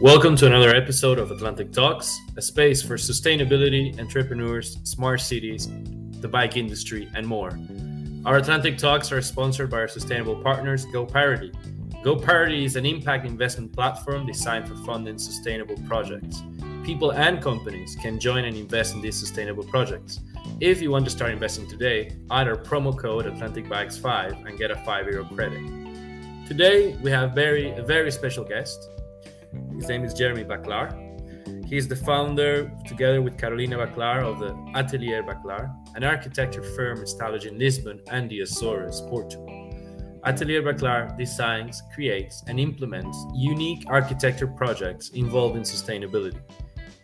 Welcome to another episode of Atlantic Talks, a space for sustainability, entrepreneurs, smart cities, the bike industry, and more. Our Atlantic Talks are sponsored by our sustainable partners, GoParity. GoParity is an impact investment platform designed for funding sustainable projects. People and companies can join and invest in these sustainable projects. If you want to start investing today, add our promo code AtlanticBikes5 and get a 5 euro credit. Today, we have very, a very special guest. His name is Jeremy Backlar. He is the founder, together with Carolina Backlar, of the Atelier Backlar, an architecture firm established in Lisbon and the Azores, Portugal. Atelier Backlar designs, creates, and implements unique architecture projects involving sustainability.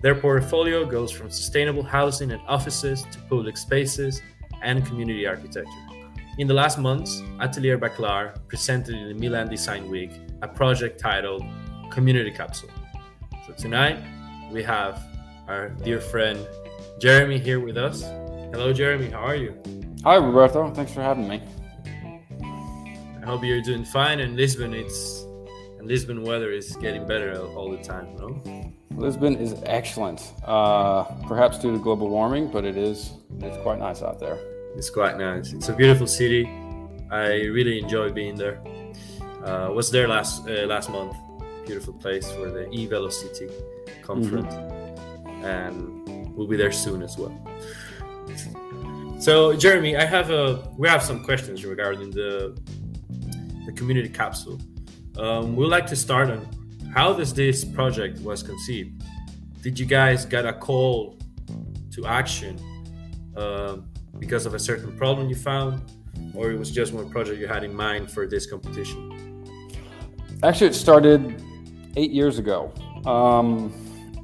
Their portfolio goes from sustainable housing and offices to public spaces and community architecture. In the last months, Atelier Backlar presented in the Milan Design Week a project titled Community Capsule. So tonight we have our dear friend Jeremy here with us. Hello, Jeremy. How are you? Hi, Roberto. Thanks for having me. I hope you're doing fine. In Lisbon, it's and Lisbon weather is getting better all the time. No? Lisbon is excellent. Uh, perhaps due to global warming, but it is it's quite nice out there. It's quite nice. It's a beautiful city. I really enjoy being there. Uh, was there last uh, last month. Beautiful place for the eVelocity conference, mm-hmm. and we'll be there soon as well. So, Jeremy, I have a we have some questions regarding the the community capsule. Um, we'd like to start on how does this project was conceived? Did you guys get a call to action uh, because of a certain problem you found, or it was just one project you had in mind for this competition? Actually, it started eight years ago. Um,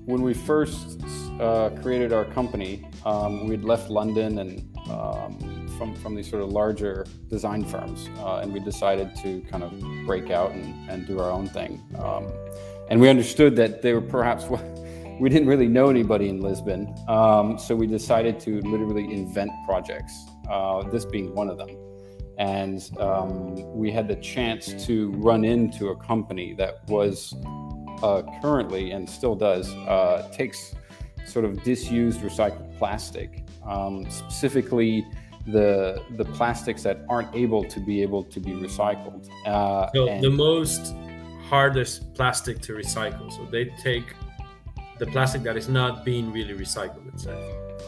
when we first uh, created our company, um, we'd left London and um, from, from these sort of larger design firms, uh, and we decided to kind of break out and, and do our own thing. Um, and we understood that they were perhaps we didn't really know anybody in Lisbon, um, so we decided to literally invent projects. Uh, this being one of them, and um, we had the chance to run into a company that was uh, currently and still does uh, takes sort of disused recycled plastic, um, specifically the the plastics that aren't able to be able to be recycled. Uh, so the most hardest plastic to recycle. So they take the plastic that is not being really recycled. Let's.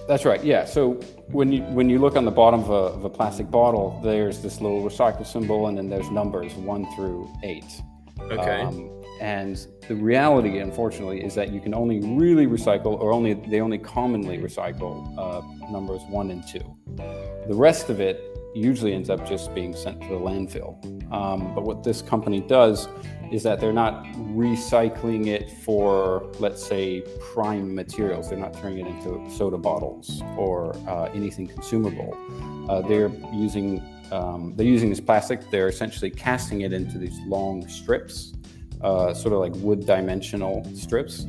That's right. Yeah. So when you when you look on the bottom of a, of a plastic bottle, there's this little recycle symbol, and then there's numbers one through eight. Okay. Um, and the reality, unfortunately, is that you can only really recycle, or only they only commonly recycle uh, numbers one and two. The rest of it usually ends up just being sent to the landfill. Um, but what this company does is that they're not recycling it for, let's say, prime materials. They're not turning it into soda bottles or uh, anything consumable. Uh, they're using um, they're using this plastic. They're essentially casting it into these long strips, uh, sort of like wood dimensional strips,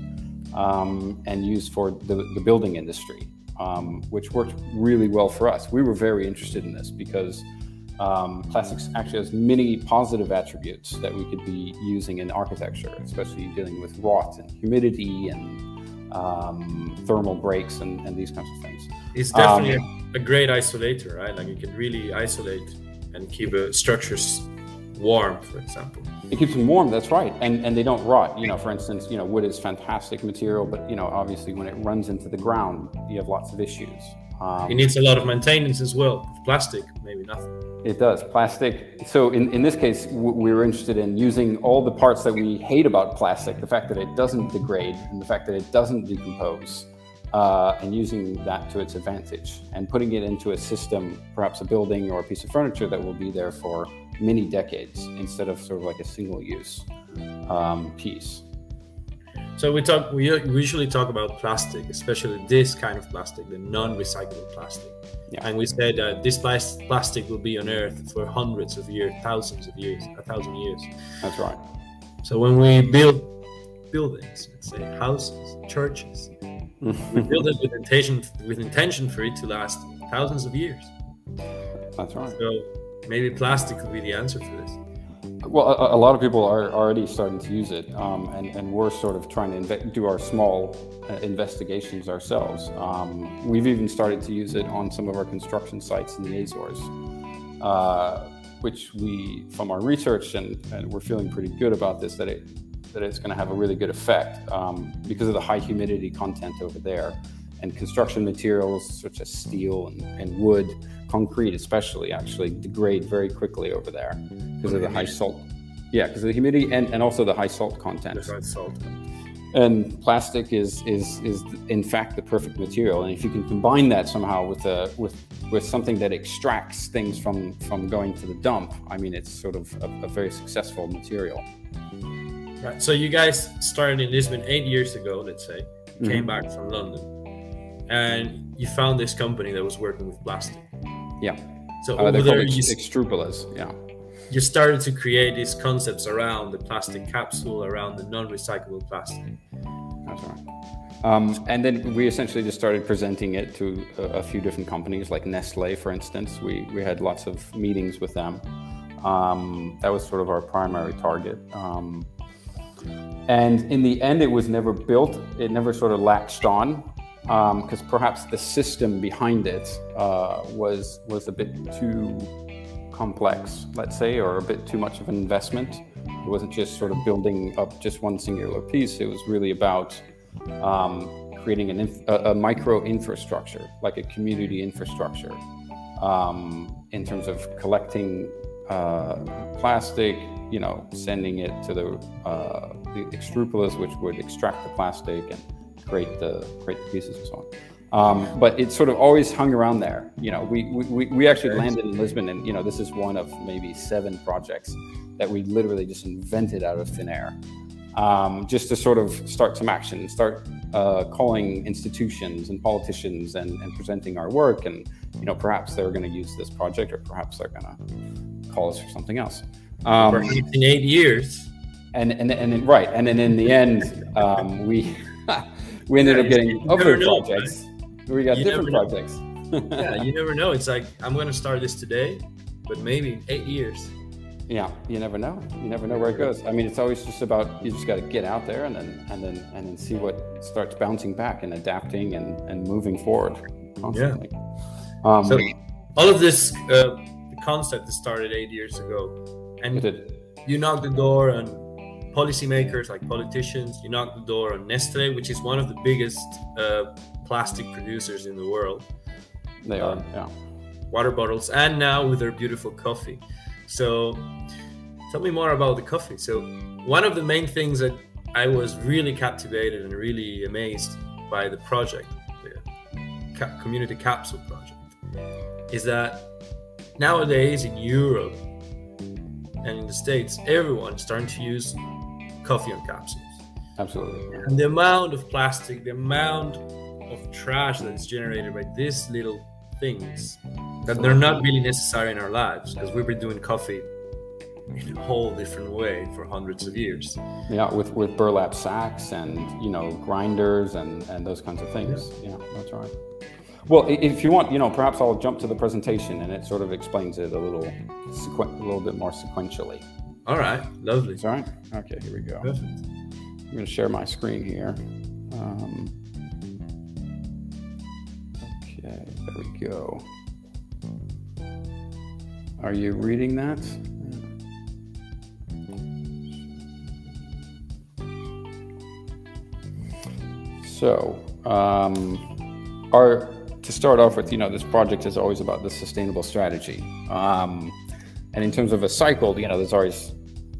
um, and used for the, the building industry um, which worked really well for us. We were very interested in this because um, plastics actually has many positive attributes that we could be using in architecture, especially dealing with rot and humidity and um, thermal breaks and, and, these kinds of things. It's definitely um, a, a, great isolator, right? Like you can really isolate and keep uh, structures warm, for example. It keeps them warm. That's right, and and they don't rot. You know, for instance, you know, wood is fantastic material, but you know, obviously, when it runs into the ground, you have lots of issues. Um, it needs a lot of maintenance as well. Plastic, maybe nothing. It does. Plastic. So in, in this case, we were interested in using all the parts that we hate about plastic, the fact that it doesn't degrade and the fact that it doesn't decompose, uh, and using that to its advantage and putting it into a system, perhaps a building or a piece of furniture that will be there for many decades instead of sort of like a single use um, piece. So we talk. We usually talk about plastic, especially this kind of plastic, the non-recyclable plastic. Yeah. And we said that this plastic will be on Earth for hundreds of years, thousands of years, a thousand years. That's right. So when we build buildings, let's say houses, churches, we build it with intention, with intention for it to last thousands of years. That's right. So maybe plastic could be the answer for this well, a, a, lot of people are already starting to use it, um, and, and we're sort of trying to inve- do our small uh, investigations ourselves. Um, we've even started to use it on some of our construction sites in the Azores, uh, which we, from our research, and, and, we're feeling pretty good about this, that it that it's going to have a really good effect um, because of the high humidity content over there, and construction materials such as steel and, and wood concrete especially actually degrade very quickly over there because of the high salt. Yeah because of the humidity and, and also the high salt content. The high salt. And plastic is is is in fact the perfect material. And if you can combine that somehow with a with with something that extracts things from from going to the dump i mean it's sort of a, a very successful material. Right so you guys started in lisbon eight years ago let's say came mm-hmm. back from london and you found this company that was working with plastic yeah. So uh, over there, you, Extruplas. Yeah. You started to create these concepts around the plastic capsule, around the non-recyclable plastic. That's right. Um, and then we essentially just started presenting it to a, a, few different companies, like Nestle, for instance. We we had lots of meetings with them. Um, that was sort of our primary target. Um, and in the end, it was never built. It never sort of latched on because um, perhaps the system behind it uh, was was a bit too complex, let's say, or a bit too much of an investment. It wasn't just sort of building up just one singular piece. It was really about um, creating an inf- a, a, micro infrastructure, like a community infrastructure, um, in terms of collecting uh, plastic, you know, sending it to the, uh, the which would extract the plastic and create the create the pieces and so on. Um, but it sort of always hung around there. You know, we, we, we actually landed in Lisbon, and you know, this is one of maybe seven projects that we literally just invented out of thin air, um, just to sort of start some action, and start uh, calling institutions and politicians and, and presenting our work, and you know, perhaps they're going to use this project, or perhaps they're going to call us for something else. Um, in eight years. And, and and right, and then in the end, um, we we ended yeah, up getting other projects. We got you different projects. yeah, you never know. It's like I'm going to start this today, but maybe eight years. Yeah, you never know. You never know where it goes. I mean, it's always just about you just got to get out there and then and then and then see what starts bouncing back and adapting and and moving forward constantly. Yeah. Um, so all of this uh, concept started eight years ago, and you knocked the door and policymakers, like politicians. You knock the door on Nestle, which is one of the biggest uh, plastic producers in the world. They are, um, yeah. Water bottles, and now with their beautiful coffee. So, tell me more about the coffee. So, one of the main things that I was really captivated and really amazed by the project, the community capsule project, is that nowadays in Europe and in the States, everyone's starting to use coffee on capsules. Absolutely. And the amount of plastic, the amount of trash that is generated by these little things that they're not really necessary in our lives because we've been doing coffee in a whole different way for hundreds of years. Yeah, with, with burlap sacks and you know grinders and, and those kinds of things. Yeah. yeah, that's right. Well, if you want, you know, perhaps I'll jump to the presentation and it sort of explains it a little, sequ- a little bit more sequentially. All right, lovely. All right. Okay, here we go. Perfect. I'm going to share my screen here. Um, okay, there we go. Are you reading that? So, um, our to start off with, you know, this project is always about the sustainable strategy. Um, and in terms of a cycle, you know, there's always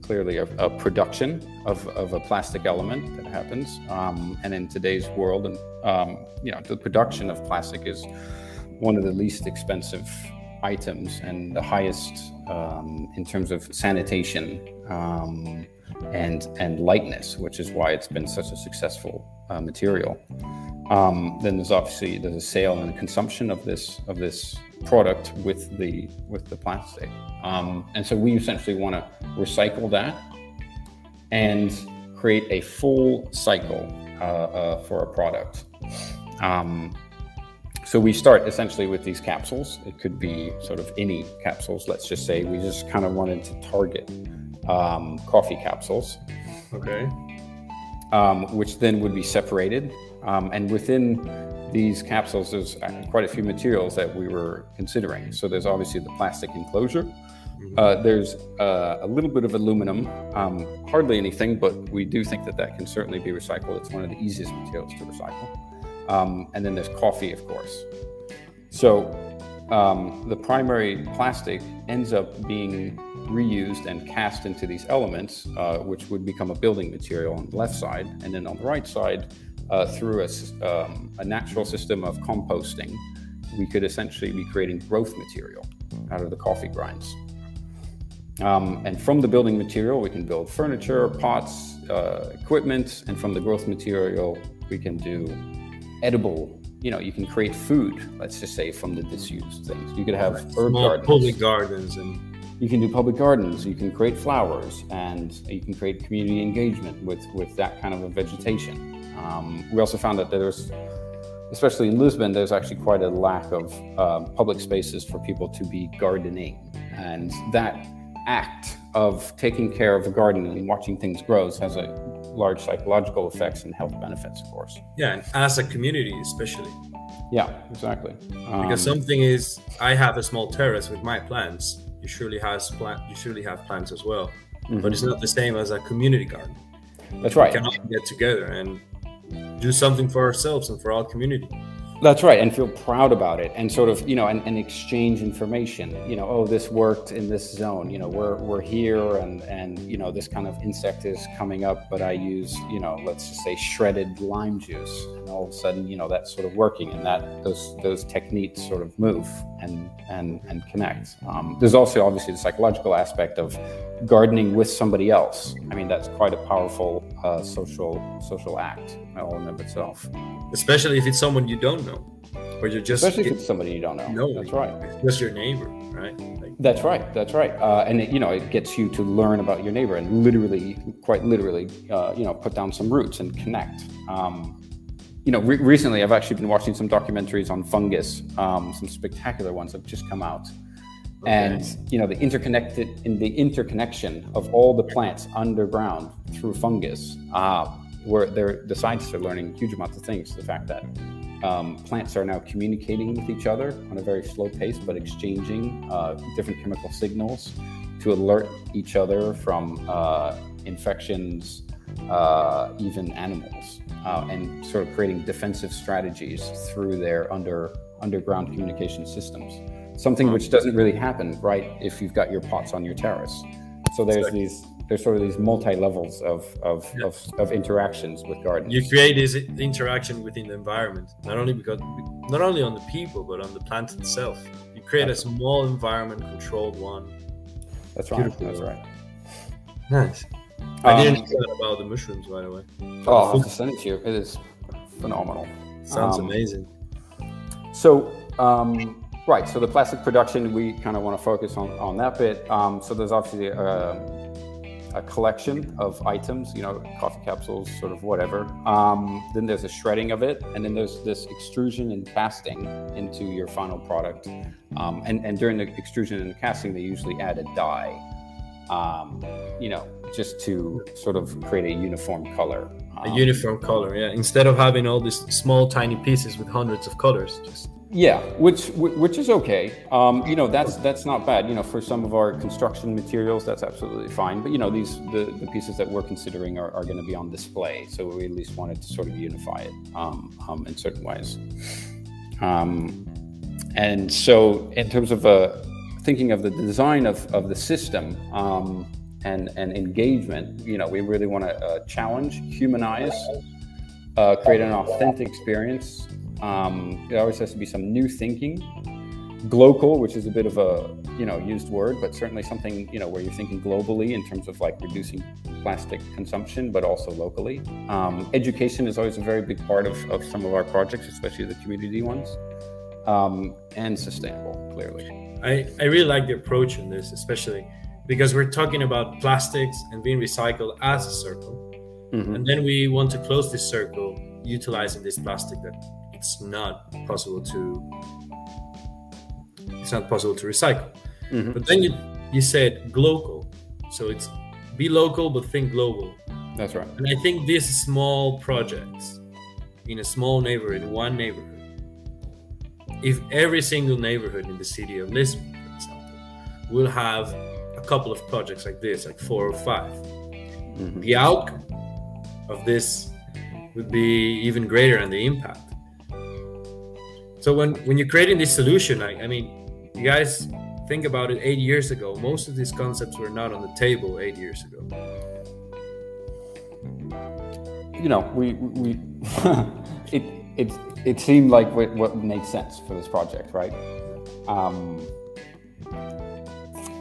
clearly a, a production of, of a plastic element that happens. Um, and in today's world, and um, you know, the production of plastic is one of the least expensive items and the highest um, in terms of sanitation um, and and lightness, which is why it's been such a successful uh, material. Um, then there's obviously there's a sale and consumption of this of this product with the with the plastic. Um, and so we essentially want to recycle that and create a full cycle uh, uh, for a product. Um, so we start essentially with these capsules. It could be sort of any capsules. Let's just say we just kind of wanted to target um, coffee capsules. Okay. Um, which then would be separated. Um, and within these capsules, there's quite a few materials that we were considering. So there's obviously the plastic enclosure. Mm-hmm. Uh, there's uh, a little bit of aluminum, um, hardly anything, but we do think that that can certainly be recycled. It's one of the easiest materials to recycle. Um, and then there's coffee, of course. So um, the primary plastic ends up being reused and cast into these elements, uh, which would become a building material on the left side. And then on the right side, uh, through a, um, a natural system of composting, we could essentially be creating growth material out of the coffee grinds. Um, and from the building material, we can build furniture, pots, uh, equipment, and from the growth material, we can do edible. You know, you can create food. Let's just say from the disused things. You could have right. herb Small gardens. public gardens and. You can do public gardens. You can create flowers, and you can create community engagement with with that kind of a vegetation. Um, we also found that there's, especially in Lisbon, there's actually quite a lack of uh, public spaces for people to be gardening, and that act of taking care of a garden and watching things grow has a large psychological effects and health benefits, of course. Yeah, and as a community, especially. Yeah, exactly. Um, because something is, I have a small terrace with my plants. You surely has plant. You surely have plants as well, mm-hmm. but it's not the same as a community garden. That's right. We cannot get together and do something for ourselves and for our community. That's right, and feel proud about it, and sort of you know, and, and exchange information. You know, oh, this worked in this zone. You know, we're we're here, and and you know, this kind of insect is coming up, but I use you know, let's just say shredded lime juice, and all of a sudden, you know, that's sort of working, and that those those techniques sort of move and and and connect. Um, there's also obviously the psychological aspect of gardening with somebody else. I mean, that's quite a powerful uh, social social act all in of itself. Especially if it's someone you don't know, or you're just especially if it's somebody you don't know. No, that's right. It's just your neighbor, right? Like, that's right. That's right. Uh, and it, you know, it gets you to learn about your neighbor and literally, quite literally, uh, you know, put down some roots and connect. Um, you know, re- recently I've actually been watching some documentaries on fungus. Um, some spectacular ones have just come out And you know the interconnected in the interconnection of all the plants underground through fungus, uh, where the scientists are learning huge amounts of things. The fact that um, plants are now communicating with each other on a very slow pace, but exchanging uh, different chemical signals to alert each other from uh, infections, uh, even animals, uh, and sort of creating defensive strategies through their under underground communication systems something which doesn't really happen right if you've got your pots on your terrace so there's these there's sort of these multi levels of of, yeah. of of interactions with gardens you create this interaction within the environment not only because not only on the people but on the plant itself you create that's a small environment controlled one that's right Beautiful. that's right nice I didn't um, know about the mushrooms, by the way. Oh, I'll send it to you. It is phenomenal. Sounds um, amazing. So, um, Right. So the plastic production, we kind of want to focus on, on that bit. Um, so there's obviously a, a, collection of items, you know, coffee capsules, sort of whatever. Um, then there's a shredding of it, and then there's this extrusion and casting into your final product. Um, and, and during the extrusion and casting, they usually add a dye, um, you know, just to sort of create a uniform color. a uniform color, yeah. Instead of having all these small, tiny pieces with hundreds of colors, just yeah, which which is okay. Um, you know, that's that's not bad. You know, for some of our construction materials, that's absolutely fine. But you know, these the, the pieces that we're considering are, are going to be on display, so we at least wanted to sort of unify it um, um, in certain ways. Um, and so, in terms of uh, thinking of the design of, of the system um, and and engagement, you know, we really want to uh, challenge, humanize, uh, create an authentic experience um, there always has to be some new thinking. Global, which is a bit of a you know used word, but certainly something you know where you're thinking globally in terms of like reducing plastic consumption, but also locally. Um, education is always a very big part of, of some of our projects, especially the community ones, um, and sustainable, clearly. I, I really like the approach in this, especially because we're talking about plastics and being recycled as a circle. Mm-hmm. And then we want to close this circle utilizing this plastic that it's not possible to it's not possible to recycle. Mm-hmm. But then you you said global, so it's be local but think global. That's right. And I think these small projects in a small neighborhood, in one neighborhood, if every single neighborhood in the city of Lisbon, for example, will have a couple of projects like this, like four or 5 Mhm. the outcome of this would be even greater and the impact. So when when you're creating this solution, I, I mean, you guys think about it. Eight years ago, most of these concepts were not on the table. Eight years ago. you know, we we it it it seemed like what, what made sense for this project, right? Um,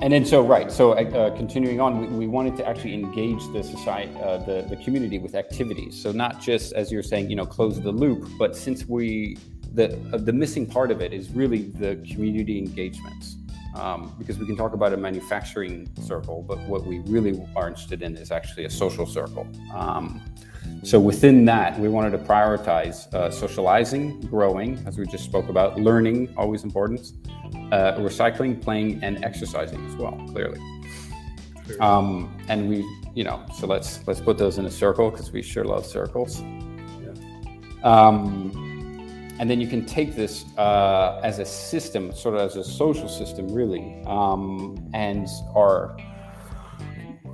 and then so right, so uh, continuing on, we, we wanted to actually engage the society, uh, the the community with activities. So not just as you're saying, you know, close the loop, but since we the uh, the missing part of it is really the community engagements. Um, because we can talk about a manufacturing circle, but what we really are interested in is actually a social circle. Um, so within that, we wanted to prioritize uh, socializing, growing, as we just spoke about, learning, always important, uh, recycling, playing, and exercising as well. Clearly, Sure. um, and we, you know, so let's let's put those in a circle because we sure love circles. Um, and then you can take this uh, as a system, sort of as a social system, really. Um, and our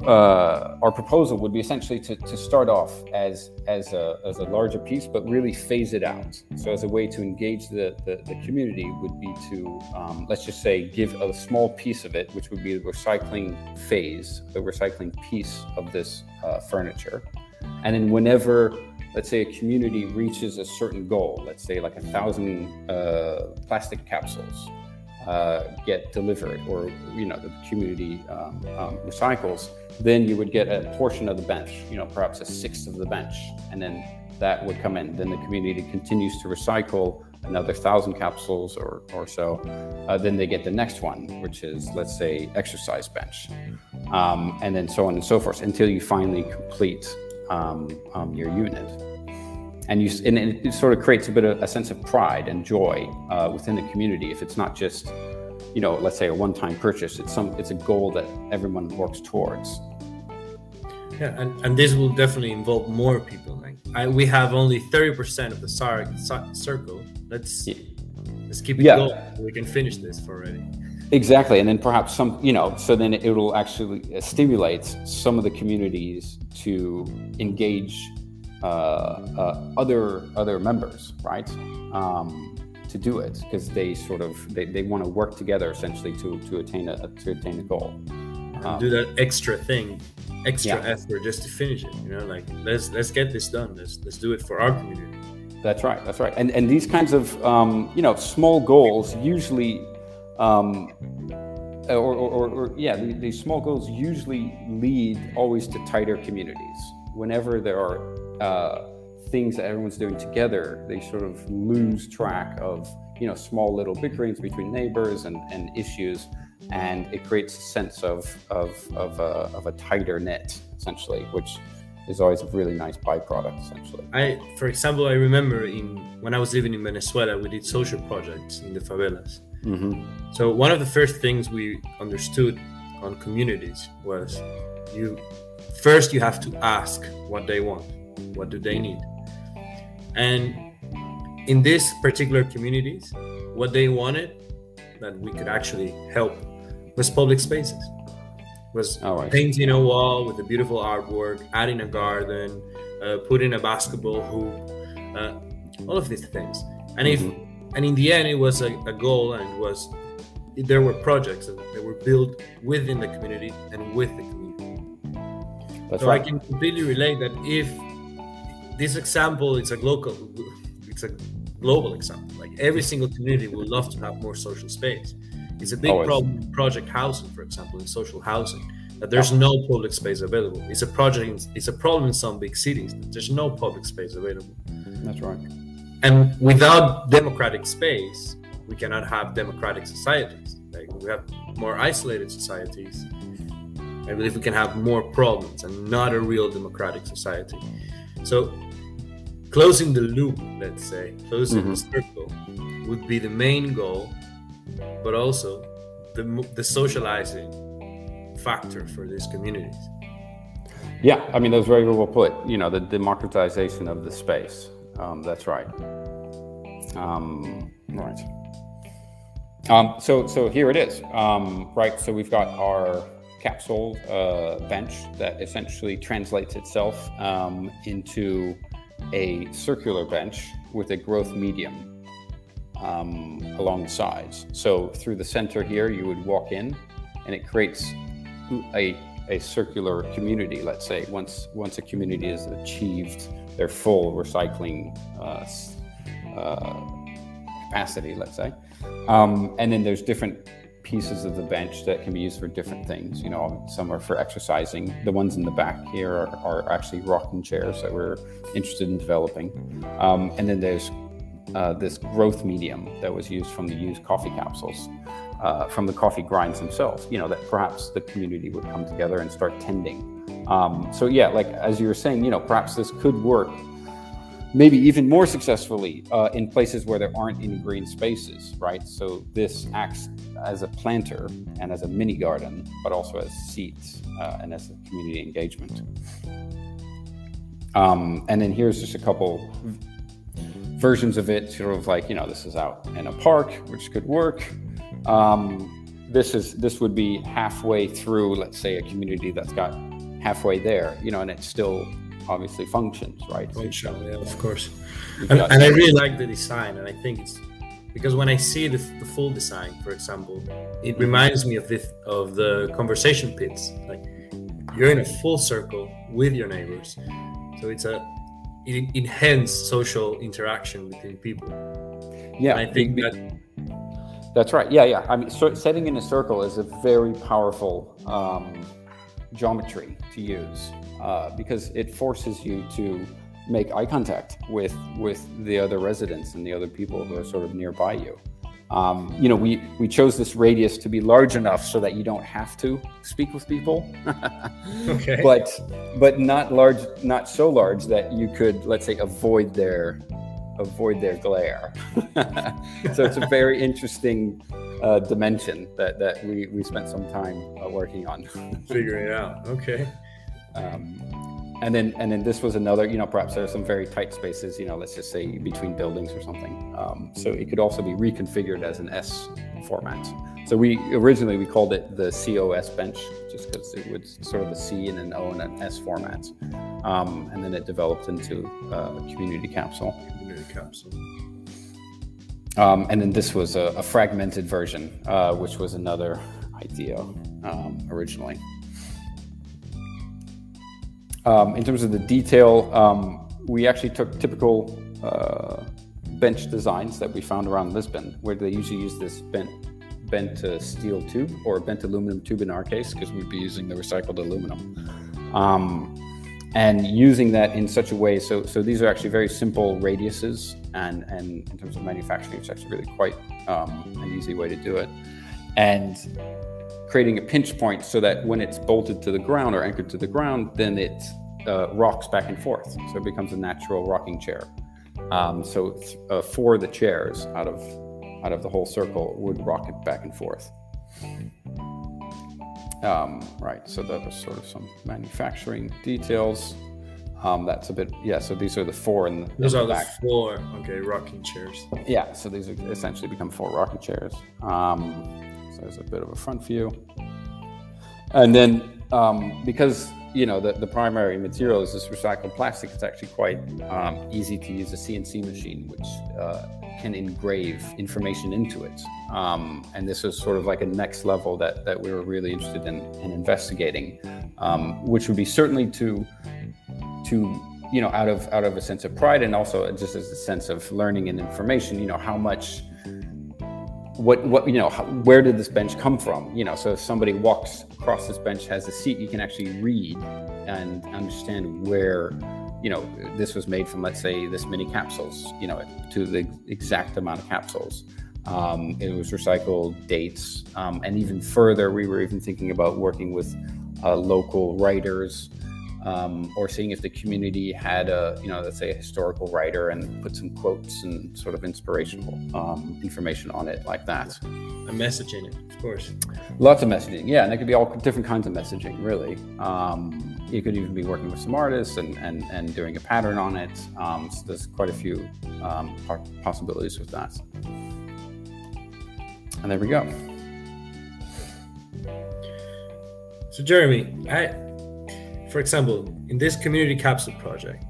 uh, our proposal would be essentially to, to start off as as a, as a larger piece, but really phase it out. So as a way to engage the, the, the community would be to um, let's just say give a small piece of it, which would be the recycling phase, the recycling piece of this uh, furniture, and then whenever let's say a community reaches a certain goal, let's say like a thousand uh, plastic capsules uh, get delivered, or you know the community um, um, recycles, then you would get a portion of the bench, you know, perhaps a sixth of the bench, and then that would come in. Then the community continues to recycle another thousand capsules or, or so. Uh, then they get the next one, which is, let's say, exercise bench. Um, and then so on and so forth until you finally complete um, um, your unit. And, you, and it sort of creates a bit of a sense of pride and joy uh, within the community if it's not just, you know, let's say a one-time purchase. It's some, it's a goal that everyone works towards. Yeah, and, and this will definitely involve more people. Like I, we have only thirty percent of the sar- circle. Let's Yeah. let's keep it Yeah. going. We can finish this for already. Exactly, and then perhaps some, you know, so then it will actually uh, stimulate some of the communities to engage other other members, right, um, to do it because they sort of they, they want to work together essentially to to attain a to attain a goal. Um, do that extra thing, extra Yeah. effort just to finish it. You know, like let's let's get this done. Let's let's do it for our community. That's right. That's right. And and these kinds of um, you know small goals usually, um, or, or, or, or yeah, the- these small goals usually lead always to tighter communities. Whenever there are uh, things that everyone's doing together, they sort of lose track of you know small little bickerings between neighbors and, and issues, and it creates a sense of of of a, of a tighter net essentially, which is always a really nice byproduct essentially. I, for example, I remember in when I was living in Venezuela, we did social projects in the favelas. hmm So one of the first things we understood on communities was you first you have to ask what they want, what do they need, and in these particular communities, what they wanted that we could actually help was public spaces. Was right. painting a wall with a beautiful artwork, adding a garden, uh, putting a basketball hoop, uh, all of these things. And if and in the end, it was a, a goal, and it was there were projects that, that were built within the community and with the community. That's so right. I can completely relate that if this example is a local, it's a global example. Like every single community would love to have more social space. It's a big Always. problem in project housing, for example, in social housing, that there's no public space available. It's a project. It's a problem in some big cities. That there's no public space available. That's right. And without democratic space, we cannot have democratic societies. Like we have more isolated societies. I believe we can have more problems and not a real democratic society. So closing the loop, let's say, closing the circle would be the main goal, but also the, the socializing factor for these communities. Yeah, I mean, that's very well put. You know, the democratization of the space. Um, that's right. Um, right. Um, so, so here it is. Um, right. So we've got our capsule uh, bench that essentially translates itself um, into a circular bench with a growth medium um, along the sides. So through the center here, you would walk in, and it creates a a circular community. Let's say once once a community has achieved their full recycling uh, uh, capacity, let's say, um, and then there's different pieces of the bench that can be used for different things. You know, some are for exercising. The ones in the back here are, are actually rocking chairs that we're interested in developing. Um, and then there's uh, this growth medium that was used from the used coffee capsules, uh, from the coffee grinds themselves. You know, that perhaps the community would come together and start tending. Um, so yeah, like as you were saying, you know, perhaps this could work maybe even more successfully uh, in places where there aren't any green spaces, right? So this acts as a planter and as a mini garden, but also as seats uh, and as a community engagement. Um, and then here's just a couple versions of it, sort of like you know, this is out in a park, which could work. Um, this is this would be halfway through, let's say, a community that's got halfway there, you know, and it's still obviously functions, right? Functional, yeah, of course. And, and, I really like the design, and I think it's because when I see the, the full design, for example, it reminds me of the of the conversation pits. Like you're in a full circle with your neighbors, so it's a it enhances social interaction between people. Yeah, and I think that. That's right. Yeah, yeah. I mean, so setting in a circle is a very powerful um, geometry to use uh, because it forces you to make eye contact with with the other residents and the other people who are sort of nearby you. Um, you know, we we chose this radius to be large enough so that you don't have to speak with people, okay. but but not large, not so large that you could, let's say, avoid their avoid their glare. so it's a very interesting uh, dimension that that we we spent some time uh, working on figuring it out. Okay. Um, and then and then this was another you know perhaps there are some very tight spaces you know let's just say between buildings or something. Um, so it could also be reconfigured as an s format. So we originally we called it the cos bench just because it was sort of a c and an o and an s format. Um, and then it developed into a community capsule. Community capsule. Um, and then this was a, a fragmented version uh, which was another idea um, originally um, in terms of the detail, um, we actually took typical uh, bench designs that we found around Lisbon, where they usually use this bent bent uh, steel tube or bent aluminum tube in our case, because we'd be using the recycled aluminum. Um, and using that in such a way, so so these are actually very simple radiuses, and and in terms of manufacturing, it's actually really quite um, an easy way to do it. And creating a pinch point so that when it's bolted to the ground or anchored to the ground, then it uh, rocks back and forth. So it becomes a natural rocking chair. Um, so th- uh, four of the chairs out of out of the whole circle would rock it back and forth. Um, right. So that was sort of some manufacturing details. Um, that's a bit yeah. So these are the four in the those in are the, the four okay rocking chairs. Yeah. So these essentially become four rocking chairs. Um, there's a bit of a front view. And then um, because you know the, the primary material is this recycled plastic, it's actually quite um, easy to use a CNC machine, which uh, can engrave information into it. Um, and this was sort of like a next level that, that we were really interested in, in investigating, um, which would be certainly to to you know out of out of a sense of pride and also just as a sense of learning and information. You know how much what what you know where did this bench come from? You know so if somebody walks across this bench has a seat you can actually read and understand where you know this was made from let's say this many capsules you know to the exact amount of capsules. Um, it was recycled dates. Um, and even further we were even thinking about working with uh, local writers um, or seeing if the community had a, you know, let's say a historical writer and put some quotes and sort of inspirational um, information on it like that. A message in it, of course. Lots of messaging, yeah, and it could be all different kinds of messaging, really. Um, you could even be working with some artists and, and, and doing a pattern on it. Um, so there's quite a few um, possibilities with that. And there we go. So Jeremy, I, for example, in this community capsule project,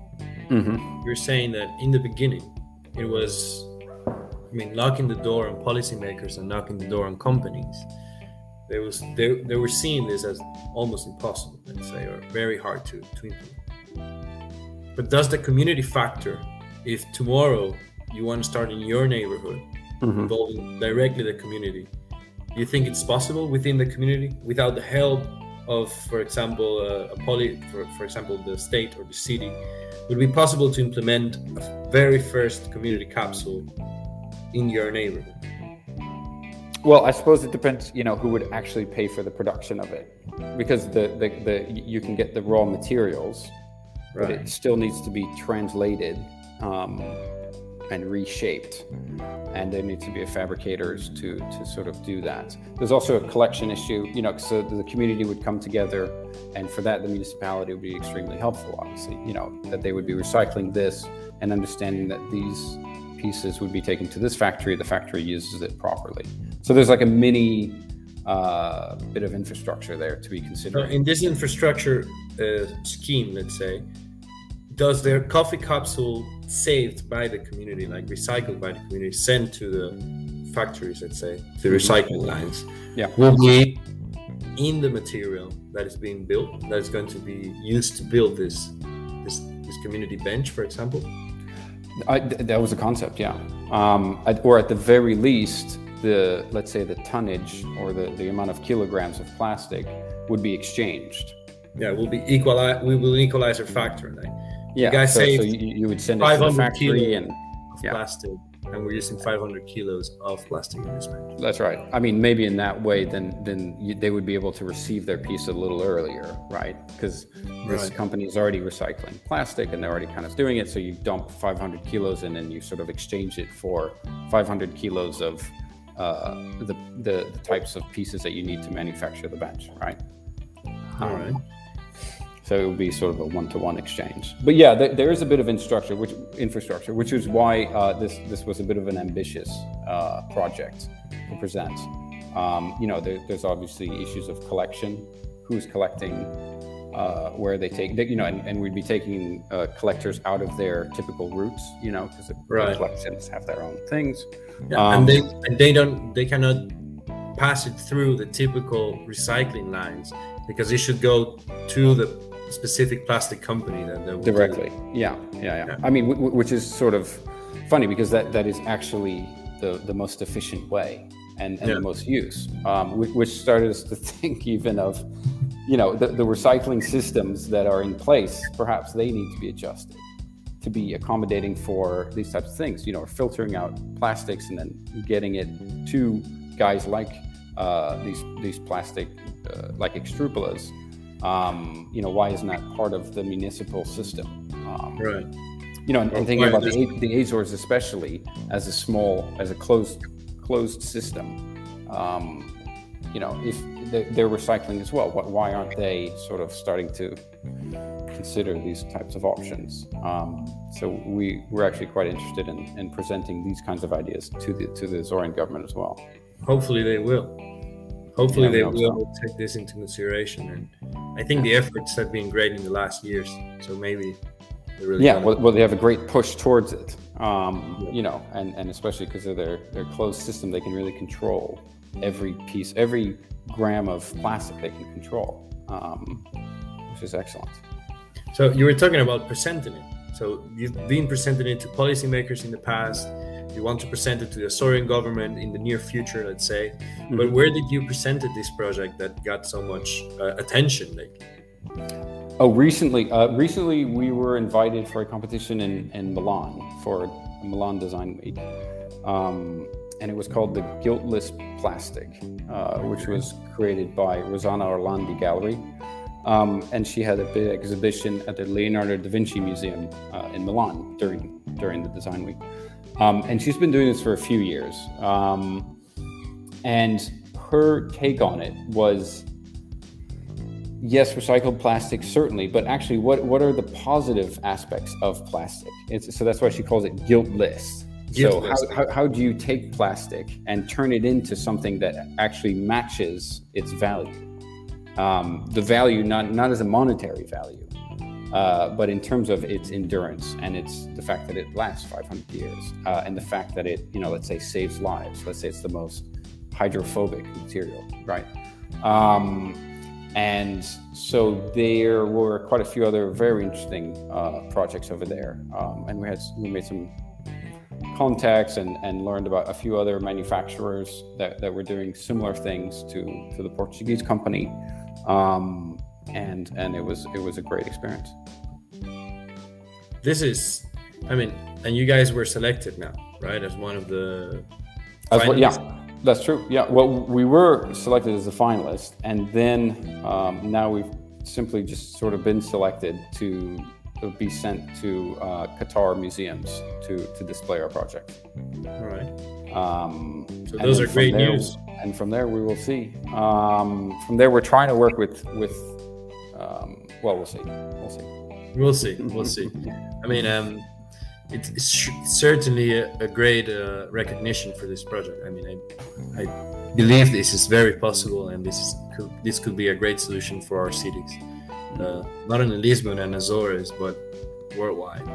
mm-hmm. you're saying that in the beginning, it was, I mean, knocking the door on policymakers and knocking the door on companies. They was they, they were seeing this as almost impossible, let's say, or very hard to, to implement. But does the community factor, if tomorrow you want to start in your neighborhood, mm-hmm. involving directly the community, do you think it's possible within the community without the help of, for example, uh, a poly, for, for example, the state or the city, would it be possible to implement a very first community capsule in your neighborhood? Well, I suppose it depends, you know, who would actually pay for the production of it, because the the, the you can get the raw materials, right. but it still needs to be translated. Um, and reshaped. And there needs to be a fabricators to, to sort of do that. There's also a collection issue, you know, so the community would come together, and for that, the municipality would be extremely helpful, obviously, you know, that they would be recycling this and understanding that these pieces would be taken to this factory, the factory uses it properly. So there's like a mini uh, bit of infrastructure there to be considered. in this infrastructure uh, scheme, let's say, does their coffee capsule saved by the community, like recycled by the community, sent to the factories, let's say, the recycling lines, yeah. will be in the material that is being built, that is going to be used to build this this, this community bench, for example? I, that was a concept, yeah. Um, or at the very least, the let's say the tonnage or the, the amount of kilograms of plastic would be exchanged. Yeah, we'll be equal. We will equalize our factor. Like yeah, you guys so, say so you, you, would send it to the factory and yeah. plastic, and we're using 500 kilos of plastic in this bench. That's right. I mean, maybe in that way, then then you, they would be able to receive their piece a little earlier, right? Because this right. company is already recycling plastic, and they're already kind of doing it. So you dump 500 kilos and then you sort of exchange it for 500 kilos of uh, the, the, the types of pieces that you need to manufacture the bench, right? All um, right. So it would be sort of a one-to-one exchange. But yeah, th- there is a bit of infrastructure, which infrastructure, which is why uh, this this was a bit of an ambitious uh, project to present. Um, you know, there, there's obviously issues of collection, who's collecting, uh, where they take, you know, and, and we'd be taking uh, collectors out of their typical routes, you know, because right. collections have their own things. Yeah, um, and they and they don't they cannot pass it through the typical recycling lines because it should go to the specific plastic company that, that directly. Yeah, yeah, yeah, yeah. I mean, w- which is sort of funny because that that is actually the the most efficient way and, and yeah. the most use, um, which started us to think even of, you know, the, the recycling systems that are in place. Perhaps they need to be adjusted to be accommodating for these types of things. You know, or filtering out plastics and then getting it to guys like uh, these these plastic uh, like Extruplas um, you know, why isn't that part of the municipal system? Um, right. You know, and, and thinking about the, the Azores, especially as a small, as a closed closed system. Um, you know, if they're recycling as well, why aren't they sort of starting to consider these types of options? Um, so we we're actually quite interested in, in presenting these kinds of ideas to the to the Azorean government as well. Hopefully, they will. Hopefully, yeah, they will so. take this into consideration and I think the efforts have been great in the last years. So maybe really yeah, well, well, they have a great push towards it. Um, yeah. You know, and, and especially because of their their closed system, they can really control every piece, every gram of plastic they can control, um, which is excellent. So you were talking about presenting it. So you've been presenting it to policymakers in the past you want to present it to the Azorean government in the near future, let's say. Mm-hmm. But where did you present this project that got so much uh, attention lately? Oh, recently, uh, recently we were invited for a competition in, in Milan for Milan Design Week. Um, and it was called the Guiltless Plastic, uh, which was created by Rossana Orlandi Gallery. Um, and she had a big exhibition at the Leonardo da Vinci Museum uh, in Milan during during the design week. Um, and she's been doing this for a few years. Um, and her take on it was yes, recycled plastic certainly, but actually, what what are the positive aspects of plastic? It's, so that's why she calls it guiltless. Guiltless. So how, how, how do you take plastic and turn it into something that actually matches its value? Um, the value not not as a monetary value, uh, but in terms of its endurance and its the fact that it lasts 500 years uh, and the fact that it you know let's say saves lives. Let's say it's the most hydrophobic material, right? Um, and so there were quite a few other very interesting uh, projects over there, um, and we had we made some contacts and, and learned about a few other manufacturers that, that were doing similar things to, to the Portuguese company, um, and and it was it was a great experience. This is, I mean, and you guys were selected now, right, as one of the. As well, yeah. That's true. Yeah. Well, we were selected as a finalist, and then um, now we've simply just sort of been selected to be sent to uh, Qatar museums to to display our project. All right. Um, so those are great there, news. And from there, we will see. Um, from there, we're trying to work with with. Well, we'll see. We'll see. We'll see. We'll see. I mean, um, it's certainly a, a great uh, recognition for this project. I mean, I, I believe this is very possible, and this is, could, this could be a great solution for our cities, uh, not only Lisbon and Azores, but worldwide.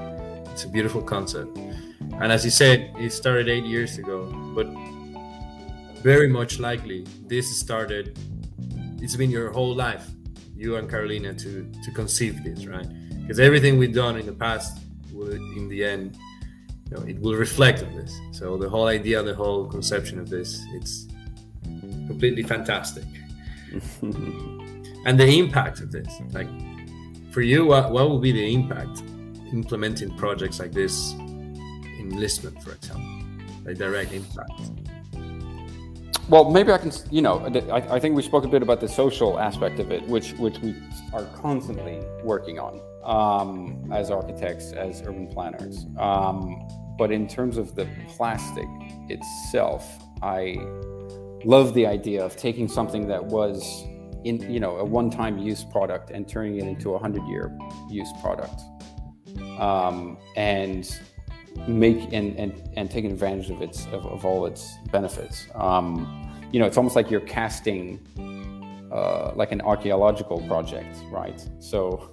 It's a beautiful concept, and as you said, it started eight years ago, but very much likely this started. It's been your whole life, you and Carolina, to to conceive this, right? Because everything we've done in the past will in the end you know, it will reflect on this. So the whole idea the whole conception of this it's completely fantastic. And the impact of this like for you what, what will be the impact implementing projects like this in lisbon for example? Like direct impact well maybe i can you know I, I think we spoke a bit about the social aspect of it which which we are constantly working on um, as architects, as urban planners. Um, but in terms of the plastic itself, I love the idea of taking something that was in you know a one-time use product and turning it into a hundred-year use product, um, and make and, and and taking advantage of its of, of all its benefits. Um, you know, it's almost like you're casting uh, like an archaeological project, right? So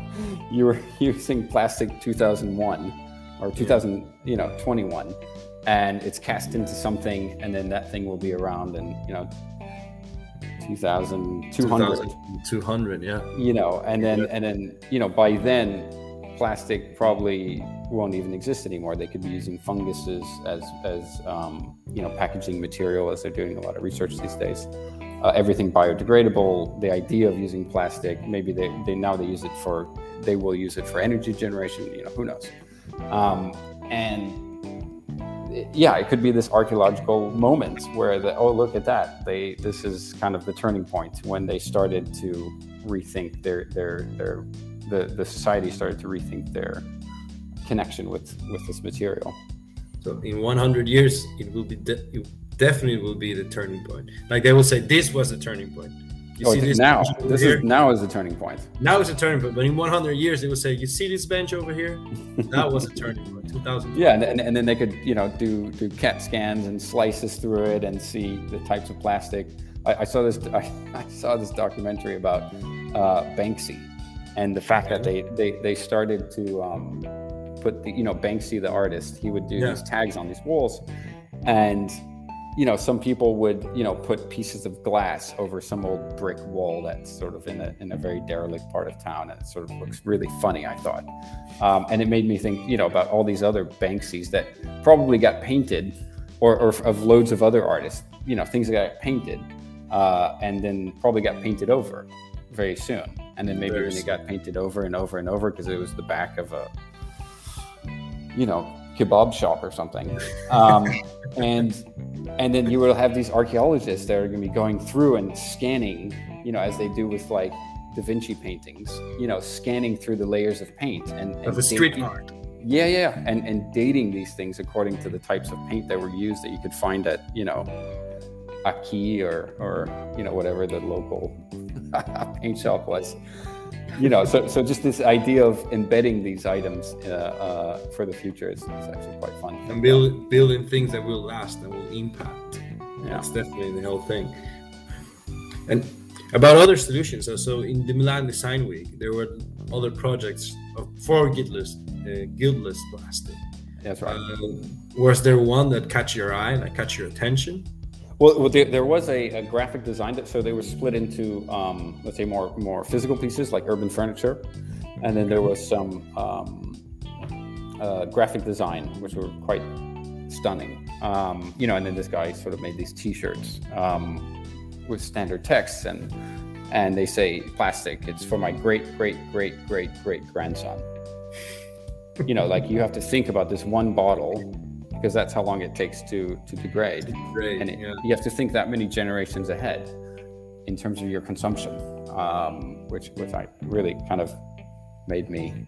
you were using plastic 2001 or 2000, you know, 21, and it's cast into something, and then that thing will be around, and you know, 2200. 200, yeah. You know, and then and then you know by then, plastic probably won't even exist anymore. They could be using funguses as as um, you know packaging material, as they're doing a lot of research these days uh, everything biodegradable. The idea of using plastic, maybe they, they now they use it for they will use it for energy generation. You know, who knows? Um, and yeah, it could be this archaeological moment where the oh look at that they this is kind of the turning point when they started to rethink their their their the the society started to rethink their connection with with this material. So in 100 years, it will be de- it definitely will be the turning point. Like they will say, this was the turning point. You oh, see this now. This here? is now is the turning point. Now is the turning point. But in 100 years, they will say, you see this bench over here? that was a turning point. 2000. Yeah, and, and, then they could you know do do CAT scans and slices through it and see the types of plastic. I, I saw this. I, I, saw this documentary about uh, Banksy and the fact that they they they started to. Um, put the you know Banksy the artist he would do yeah. these tags on these walls and you know, some people would, you know, put pieces of glass over some old brick wall that's sort of in a, in a very derelict part of town. And it sort of looks really funny, I thought. Um, and it made me think, you know, about all these other Banksies that probably got painted or, or of loads of other artists, you know, things that got painted uh, and then probably got painted over very soon. And then maybe when they got painted over and over and over because it was the back of a, you know, kebab shop or something. Um, and and then you will have these archaeologists that are going to be going through and scanning, you know, as they do with like Da Vinci paintings, you know, scanning through the layers of paint and, and of a street art. Yeah, yeah, and and dating these things according to the types of paint that were used that you could find at you know, Aki or or you know whatever the local paint shop was. You know, so so just this idea of embedding these items uh, uh, for the future is, is, actually quite fun. And build, building things that will last and will impact. Yeah. That's definitely the whole thing. And about other solutions, so, so in the Milan Design Week, there were other projects of, for guiltless, uh, guiltless plastic. That's right. Uh, was there one that caught your eye, that caught your attention? Well, there, there, was a, a, graphic design that so they were split into um, let's say more more physical pieces like urban furniture, and then there was some um, uh, graphic design which were quite stunning. Um, you know, and then this guy sort of made these T-shirts um, with standard text and and they say plastic. It's for my great great great great great grandson. You know, like you have to think about this one bottle because that's how long it takes to to degrade. degrade and it, yeah. you have to think that many generations ahead in terms of your consumption, um, which which I really kind of made me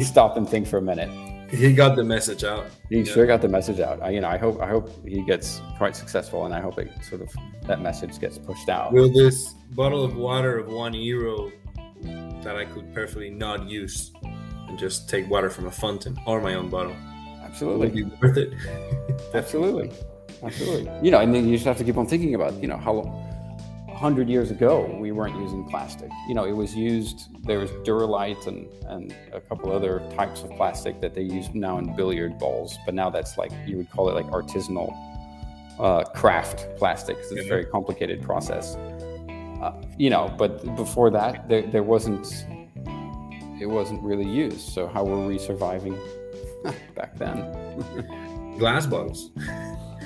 stop and think for a minute. He got the message out. He yeah. sure got the message out. I, you know, I hope I hope he gets quite successful, and I hope it sort of that message gets pushed out. Will this bottle of water of one euro that I could perfectly not use and just take water from a fountain or my own bottle? Absolutely. Would be worth it. Absolutely. Absolutely. You know, and then you just have to keep on thinking about, you know, how long. 100 years ago we weren't using plastic. You know, it was used, there was Duralite and, and a couple other types of plastic that they use now in billiard balls. But now that's like, you would call it like artisanal uh, craft plastic because it's a very complicated process. Uh, you know, but before that, there, there wasn't, it wasn't really used. So how were we surviving back then. Glass bottles.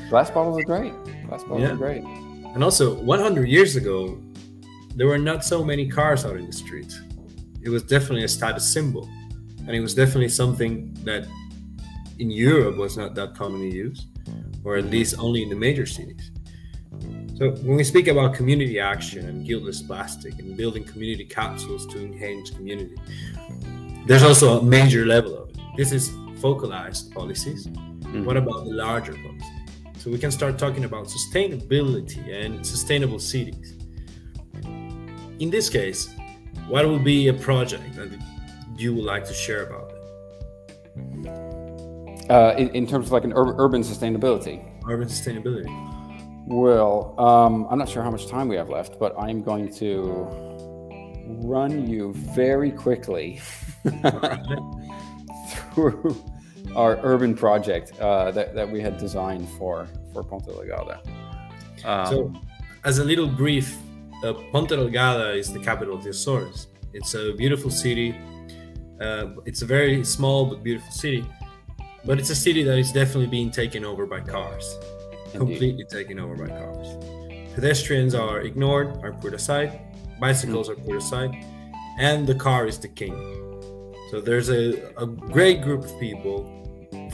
Glass bottles are great. Glass bottles yeah. are great. And also, 100 years ago, there were not so many cars out in the street. It was definitely a status symbol. And it was definitely something that in Europe was not that commonly used, or at least only in the major cities. So when we speak about community action and guiltless plastic and building community capsules to enhance community, there's also a major level of it. This is focalized policies. Mm-hmm. What about the larger policies? So we can start talking about sustainability and sustainable cities. In this case, what would be a project that you would like to share about it? Uh, in, in, terms of like an ur- urban sustainability. Urban sustainability. Well, um, I'm not sure how much time we have left, but I'm going to run you very quickly through our urban project uh, that, that we had designed for for Ponta Delgada. Um, so, as a little brief, uh, Ponta Delgada is the capital of the Azores. It's a beautiful city. Uh, it's a very small but beautiful city, but it's a city that is definitely being taken over by cars, Indeed. completely taken over by cars. Pedestrians are ignored, are put aside. Bicycles mm-hmm. are put aside, and the car is the king. So there's a, a great group of people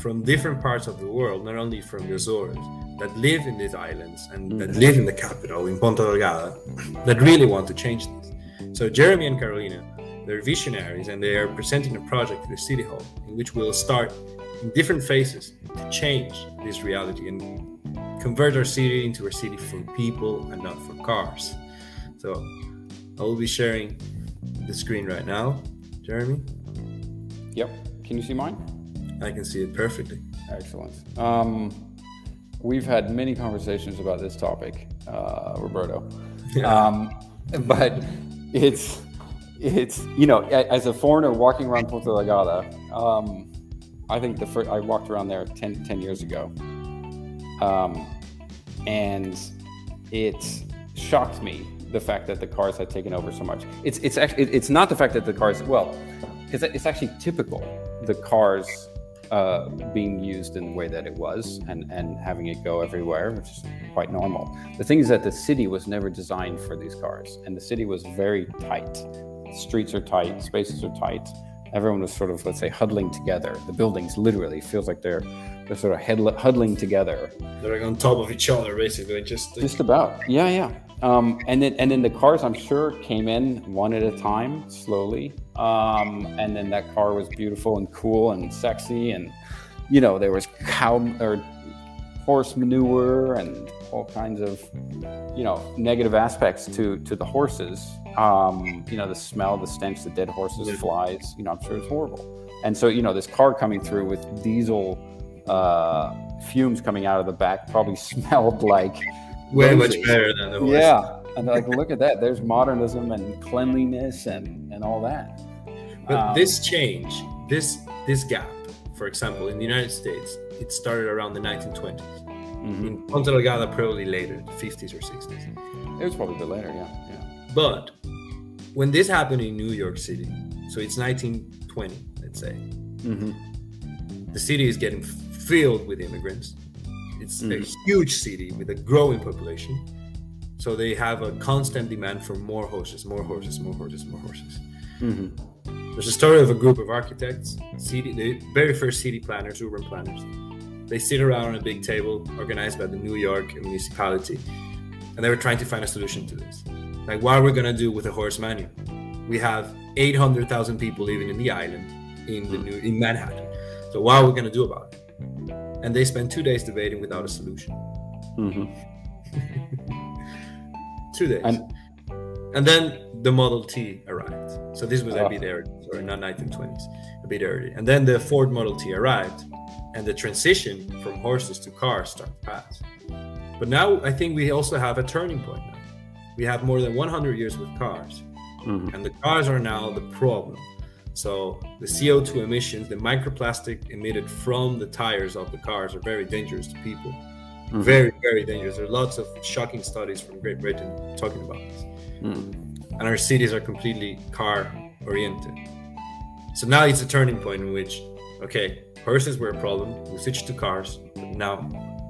from different parts of the world, not only from the Azores, that live in these islands and that mm. live in the capital, in Ponta Delgada, that really want to change this. So Jeremy and Carolina, they're visionaries and they are presenting a project to the City Hall in which we'll start in different phases to change this reality and convert our city into a city for people and not for cars. So I will be sharing the screen right now. Jeremy? Yep. Can you see mine? I can see it perfectly. Excellent. Um, we've had many conversations about this topic, uh, Roberto. Yeah. Um, but it's it's you know as a foreigner walking around Ponta Delgada, um, I think the first I walked around there 10, 10 years ago, um, and it shocked me the fact that the cars had taken over so much. It's it's actually it's not the fact that the cars well, because it's actually typical the cars uh, being used in the way that it was and, and having it go everywhere, which is quite normal. The thing is that the city was never designed for these cars, and the city was very tight. Streets are tight, spaces are tight. Everyone was sort of, let's say, huddling together. The buildings literally feels like they're they're sort of huddling together. They're like on top of each other, basically. Just just about, yeah, yeah. Um, and then and then the cars, I'm sure, came in one at a time, slowly. Um, and then that car was beautiful and cool and sexy, and you know there was cow or horse manure and all kinds of you know negative aspects to to the horses. Um, you know, the smell, the stench, the dead horses, flies. You know, I'm sure it's horrible. And so you know, this car coming through with diesel uh, fumes coming out of the back probably smelled like Way much better than the horse. Yeah, and like look at that. There's modernism and cleanliness and and all that. But Um, this change, this this gap, for example, in the United States, it started around the 1920s. mhm. In Ponta Delgada, probably later, the 50s or 60s. It was probably the later, yeah, yeah. But when this happened in New York City, so it's 1920, let's say, hmm the city is getting filled with immigrants. It's a Mhm. huge city with a growing population. So they have a constant demand for more horses, more horses, more horses, more horses. hmm There's a story of a group of architects, city, the very first city planners, urban planners. They sit around on a big table organized by the New York municipality, and they were trying to find a solution to this. Like, what are we gonna do with a horse manual? We have 800,000 people living in the island in the new in Manhattan. So what are we gonna do about it? And they spent two days debating without a solution. hmm Two days. And- And then the Model T arrived. So this was a Ah. bit early, sorry, not 1920s, a bit early. And then the Ford Model T arrived, and the transition from horses to cars started to pass. But now I think we also have a turning point now. We have more than 100 years with cars, hmm and the cars are now the problem. So the CO2 emissions, the microplastic emitted from the tires of the cars are very dangerous to people. Mhm. Very, very dangerous. There are lots of shocking studies from Great Britain talking about this hmm and our cities are completely car oriented. So now it's a turning point in which, okay, horses were a problem, we switched to cars, but now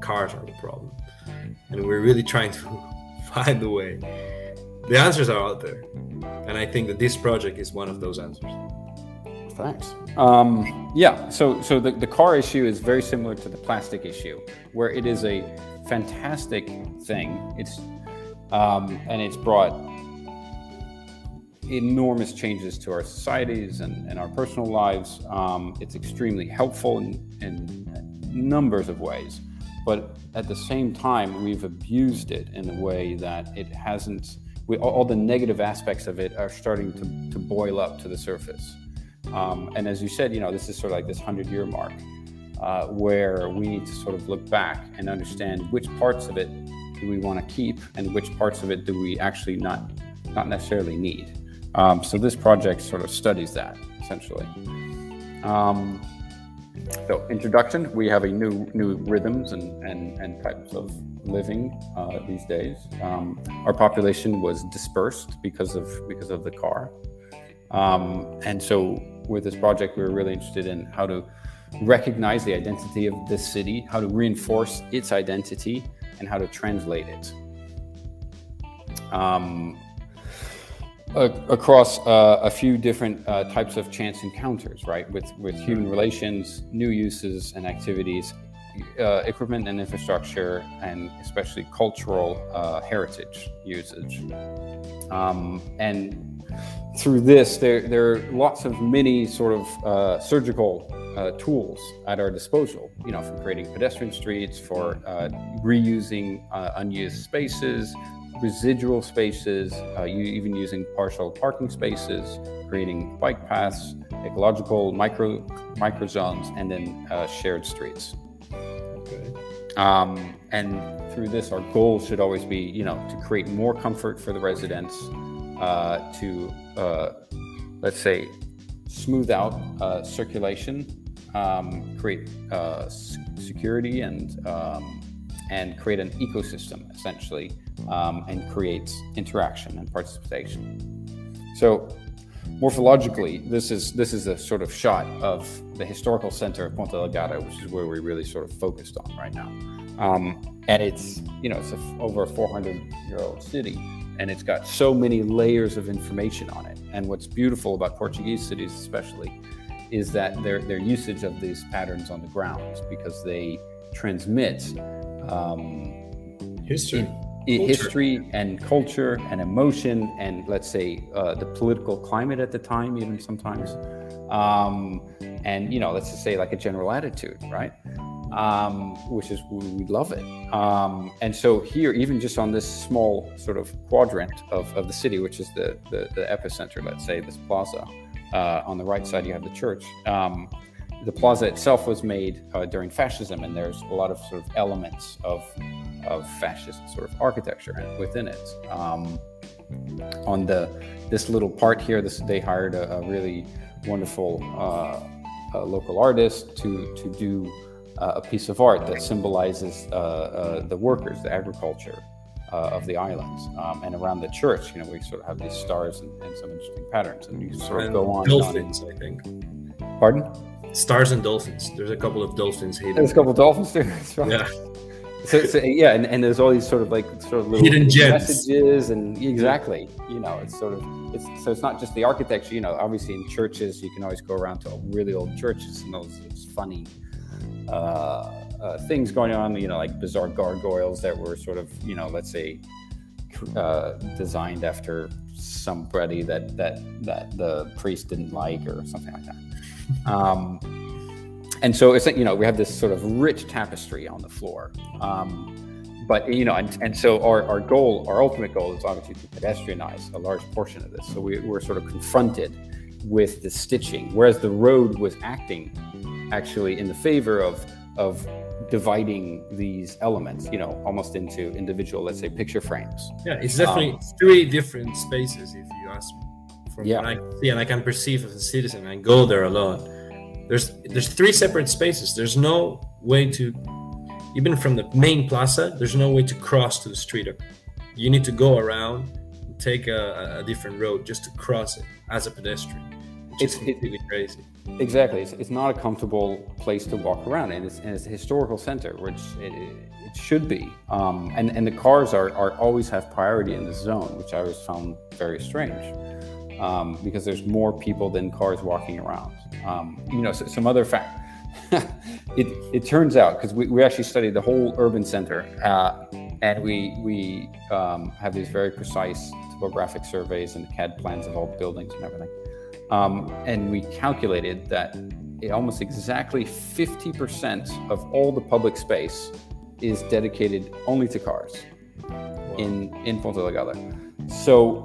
cars are the problem. And we're really trying to find a way. The answers are out there. And I think that this project is one of those answers. Thanks. Um, yeah, so so the, the car issue is very similar to the plastic issue, where it is a fantastic thing. It's um, and it's brought enormous changes to our societies and, and our personal lives. Um, it's extremely helpful in, in numbers of ways, but at the same time, we've abused it in a way that it hasn't. We, all, all the negative aspects of it are starting to, to boil up to the surface. Um, and as you said, you know, this is sort of like this hundred year mark uh, where we need to sort of look back and understand which parts of it do we want to keep and which parts of it do we actually not not necessarily need. Um, so this project sort of studies that essentially. Um, so introduction, we have a new new rhythms and and, and types of living uh, these days. Um, our population was dispersed because of because of the car. Um, and so with this project, we were really interested in how to recognize the identity of this city, how to reinforce its identity, and how to translate it. Um, across uh, a few different uh, types of chance encounters, right? With with human relations, new uses and activities, uh, equipment and infrastructure, and especially cultural uh, heritage usage. Um, and through this, there, there are lots of many sort of uh, surgical uh, tools at our disposal, you know, for creating pedestrian streets, for uh, reusing uh, unused spaces, residual spaces, uh, you even using partial parking spaces, creating bike paths, ecological micro micro zones, and then uh, shared streets. Okay. Um, and through this, our goal should always be, you know, to create more comfort for the residents, uh, to uh, let's say smooth out uh, circulation, um, create uh, s- security, and um, and create an ecosystem essentially, um, and create interaction and participation. So morphologically, this is this is a sort of shot of the historical center of Ponta Delgada, which is where we're really sort of focused on right now. Um, and it's you know it's a over a 400 year old city, and it's got so many layers of information on it. And what's beautiful about Portuguese cities, especially, is that their their usage of these patterns on the ground is because they transmit. Um, History. Culture. history and culture and emotion and let's say uh, the political climate at the time even sometimes um, and you know let's just say like a general attitude right um, which is we love it. Um, and so here, even just on this small sort of quadrant of, of the city, which is the, the, the epicenter, let's say this plaza, uh, on the right side you have the church. Um, the plaza itself was made uh, during fascism, and there's a lot of sort of elements of of fascist sort of architecture within it. Um, on the this little part here, this they hired a, a really wonderful uh, local artist to to do a piece of art that symbolizes uh, uh, the workers, the agriculture of the islands, um, and around the church. You know, we sort of have these stars and, and some interesting patterns, and you sort of and go on. Dolphins, on. I think. Pardon? Stars and dolphins. There's a couple of dolphins hidden. There's a couple of dolphins too. Right. Yeah. So, so, yeah, and, and there's all these sort of like sort of little hidden gems. messages, and exactly, you know, it's sort of it's so it's not just the architecture. You know, obviously in churches you can always go around to really old churches and those, those funny uh, uh, things going on, you know, like bizarre gargoyles that were sort of, you know, let's say, uh, designed after somebody that that that the priest didn't like or something like that. Um, and so it's you know we have this sort of rich tapestry on the floor. Um, but you know, and, and so our, our goal, our ultimate goal is obviously to pedestrianize a large portion of this. So we, we're sort of confronted with the stitching, whereas the road was acting actually in the favor of of dividing these elements, you know, almost into individual, let's say, picture frames. Yeah, it's definitely um, three different spaces, if you ask me. From yeah. what I see and I can perceive as a citizen, I go there a lot. There's there's three separate spaces. There's no way to, even from the main plaza, there's no way to cross to the street. You need to go around, take a, a different road just to cross it as a pedestrian. Which it's completely crazy. Exactly. It's, it's not a comfortable place to walk around, and it's, and it's a historical center, which it, it should be. Um, and, and the cars are, are always have priority in the zone, which I always found very strange. Um, because there's more people than cars walking around. Um, you know, so, some other fact. it, it turns out because we, we actually studied the whole urban center, uh, and we we um, have these very precise topographic surveys and CAD plans of all buildings and everything. Um, and we calculated that almost exactly 50% of all the public space is dedicated only to cars wow. in, in Ponta Delgada. So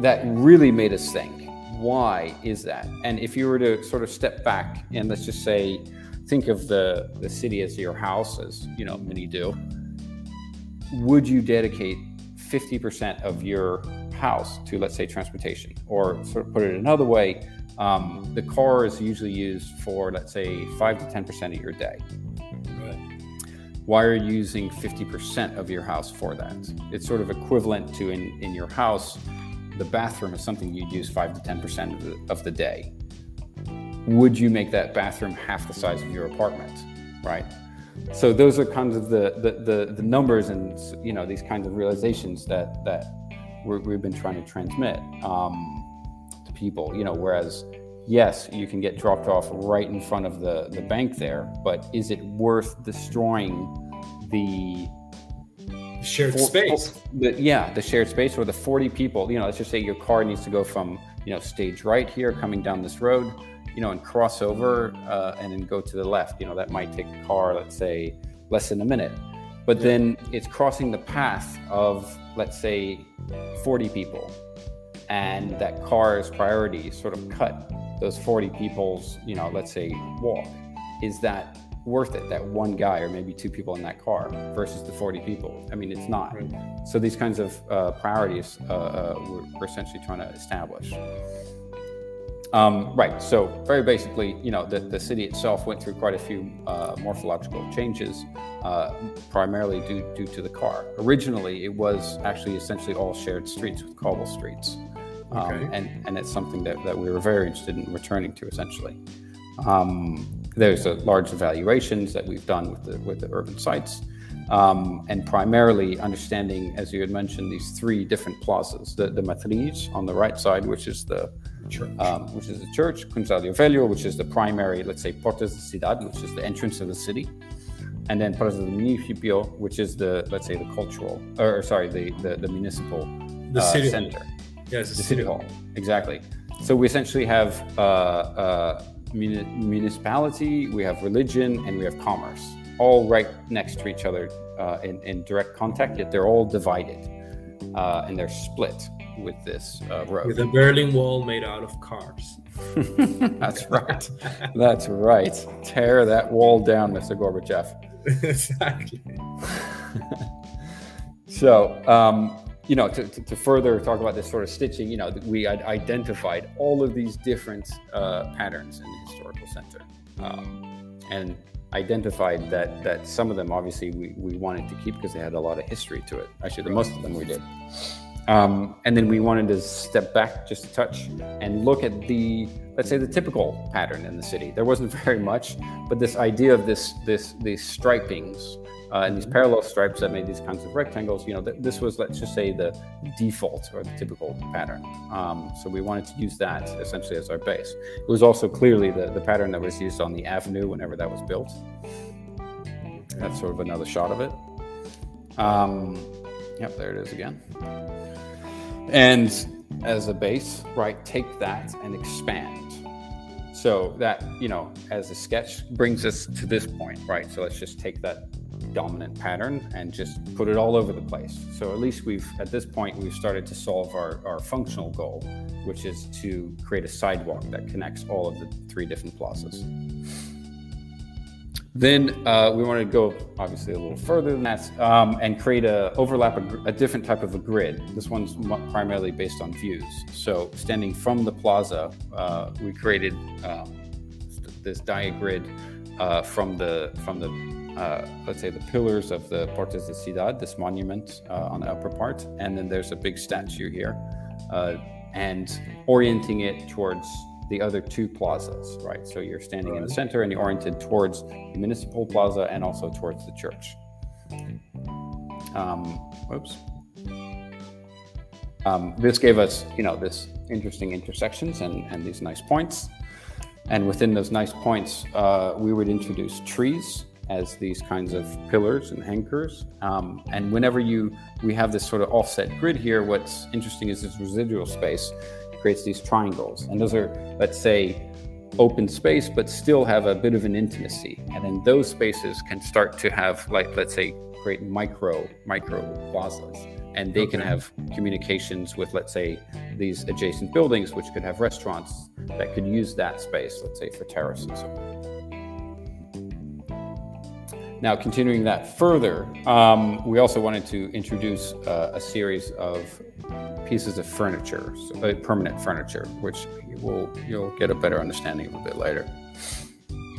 that really made us think why is that? And if you were to sort of step back and let's just say, think of the, the city as your house, as you know, many do, would you dedicate 50% of your house to, let's say, transportation. Or sort of put it another way, um, the car is usually used for, let's say, 5 to 10% of your day. Right. Why are you using 50% of your house for that? It's sort of equivalent to in, in your house, the bathroom is something you'd use 5 to 10% of the, of the day. Would you make that bathroom half the size of your apartment? Right. So those are kinds of the, the, the, the numbers and you know these kinds of realizations that that we have been trying to transmit um, to people. You know, whereas yes, you can get dropped off right in front of the the bank there, but is it worth destroying the shared for, space? For, the, yeah, the shared space or the 40 people. You know, let's just say your car needs to go from you know stage right here coming down this road, you know, and cross over uh, and then go to the left. You know, that might take a car, let's say, less than a minute. But then it's crossing the path of, let's say, 40 people and that car's priority sort of cut those 40 people's, you know, let's say walk, is that worth it, that one guy or maybe two people in that car versus the 40 people? I mean, it's not. Right. So these kinds of uh, priorities uh, uh, we're, we're essentially trying to establish. Um, right. So very basically, you know, the, the city itself went through quite a few uh, morphological changes, uh, primarily due due to the car. Originally, it was actually essentially all shared streets with cobble streets, um, okay. and and it's something that, that we were very interested in returning to. Essentially, um, there's a large evaluations that we've done with the with the urban sites. Um, and primarily understanding, as you had mentioned, these three different plazas: the the matriz on the right side, which is the um, which is the church, Gonçalo Velho, which is the primary, let's say, Portas de Cidade, which is the entrance of the city, and then Plaza del Municipio, which is the, let's say, the cultural, or sorry, the the, the municipal the uh, city center. Yes, the, city hall. Exactly. So we essentially have uh, uh, muni- municipality, we have religion, and we have commerce, all right next to each other uh, in, in, direct contact, yet they're all divided uh, and they're split with this uh, road. With a Berlin Wall made out of cars. That's right. That's right. Tear that wall down, Mr. Gorbachev. exactly. so, um, you know, to, to, further talk about this sort of stitching, you know, we identified all of these different uh, patterns in the historical center, um, and identified that that some of them obviously we, we wanted to keep because they had a lot of history to it. Actually, the most of them we did. Um, and then we wanted to step back just a touch and look at the, let's say, the typical pattern in the city. There wasn't very much, but this idea of this, this, these stripings uh, and these parallel stripes that made these kinds of rectangles, you know, th- this was, let's just say, the default or the typical pattern. Um, so we wanted to use that essentially as our base. It was also clearly the, the pattern that was used on the avenue whenever that was built. That's sort of another shot of it. Um, yep, there it is again. And as a base, right, take that and expand. So that, you know, as a sketch brings us to this point, right? So let's just take that dominant pattern and just put it all over the place. So at least we've, at this point, we've started to solve our, our functional goal, which is to create a sidewalk that connects all of the three different plazas. Then uh, we wanted to go obviously a little further than that um, and create a overlap a, a, different type of a grid. This one's primarily based on views. So standing from the plaza, uh, we created um, this diagrid uh, from the from the uh, let's say the pillars of the Portas de Ciudad, this monument uh, on the upper part, and then there's a big statue here, uh, and orienting it towards the other two plazas, right? So you're standing right. in the center and you're oriented towards the municipal plaza and also towards the church. Um, whoops. Um, this gave us, you know, this interesting intersections and, and these nice points. And within those nice points, uh, we would introduce trees as these kinds of pillars and anchors. Um, and whenever you we have this sort of offset grid here, what's interesting is this residual space creates these triangles. And those are, let's say, open space, but still have a bit of an intimacy. And then those spaces can start to have, like, let's say, create micro, micro plazas. And they okay. can have communications with, let's say, these adjacent buildings, which could have restaurants that could use that space, let's say, for terraces. Now, continuing that further, um, we also wanted to introduce uh, a series of pieces of furniture, so, uh, permanent furniture, which you will you'll get a better understanding of a bit later.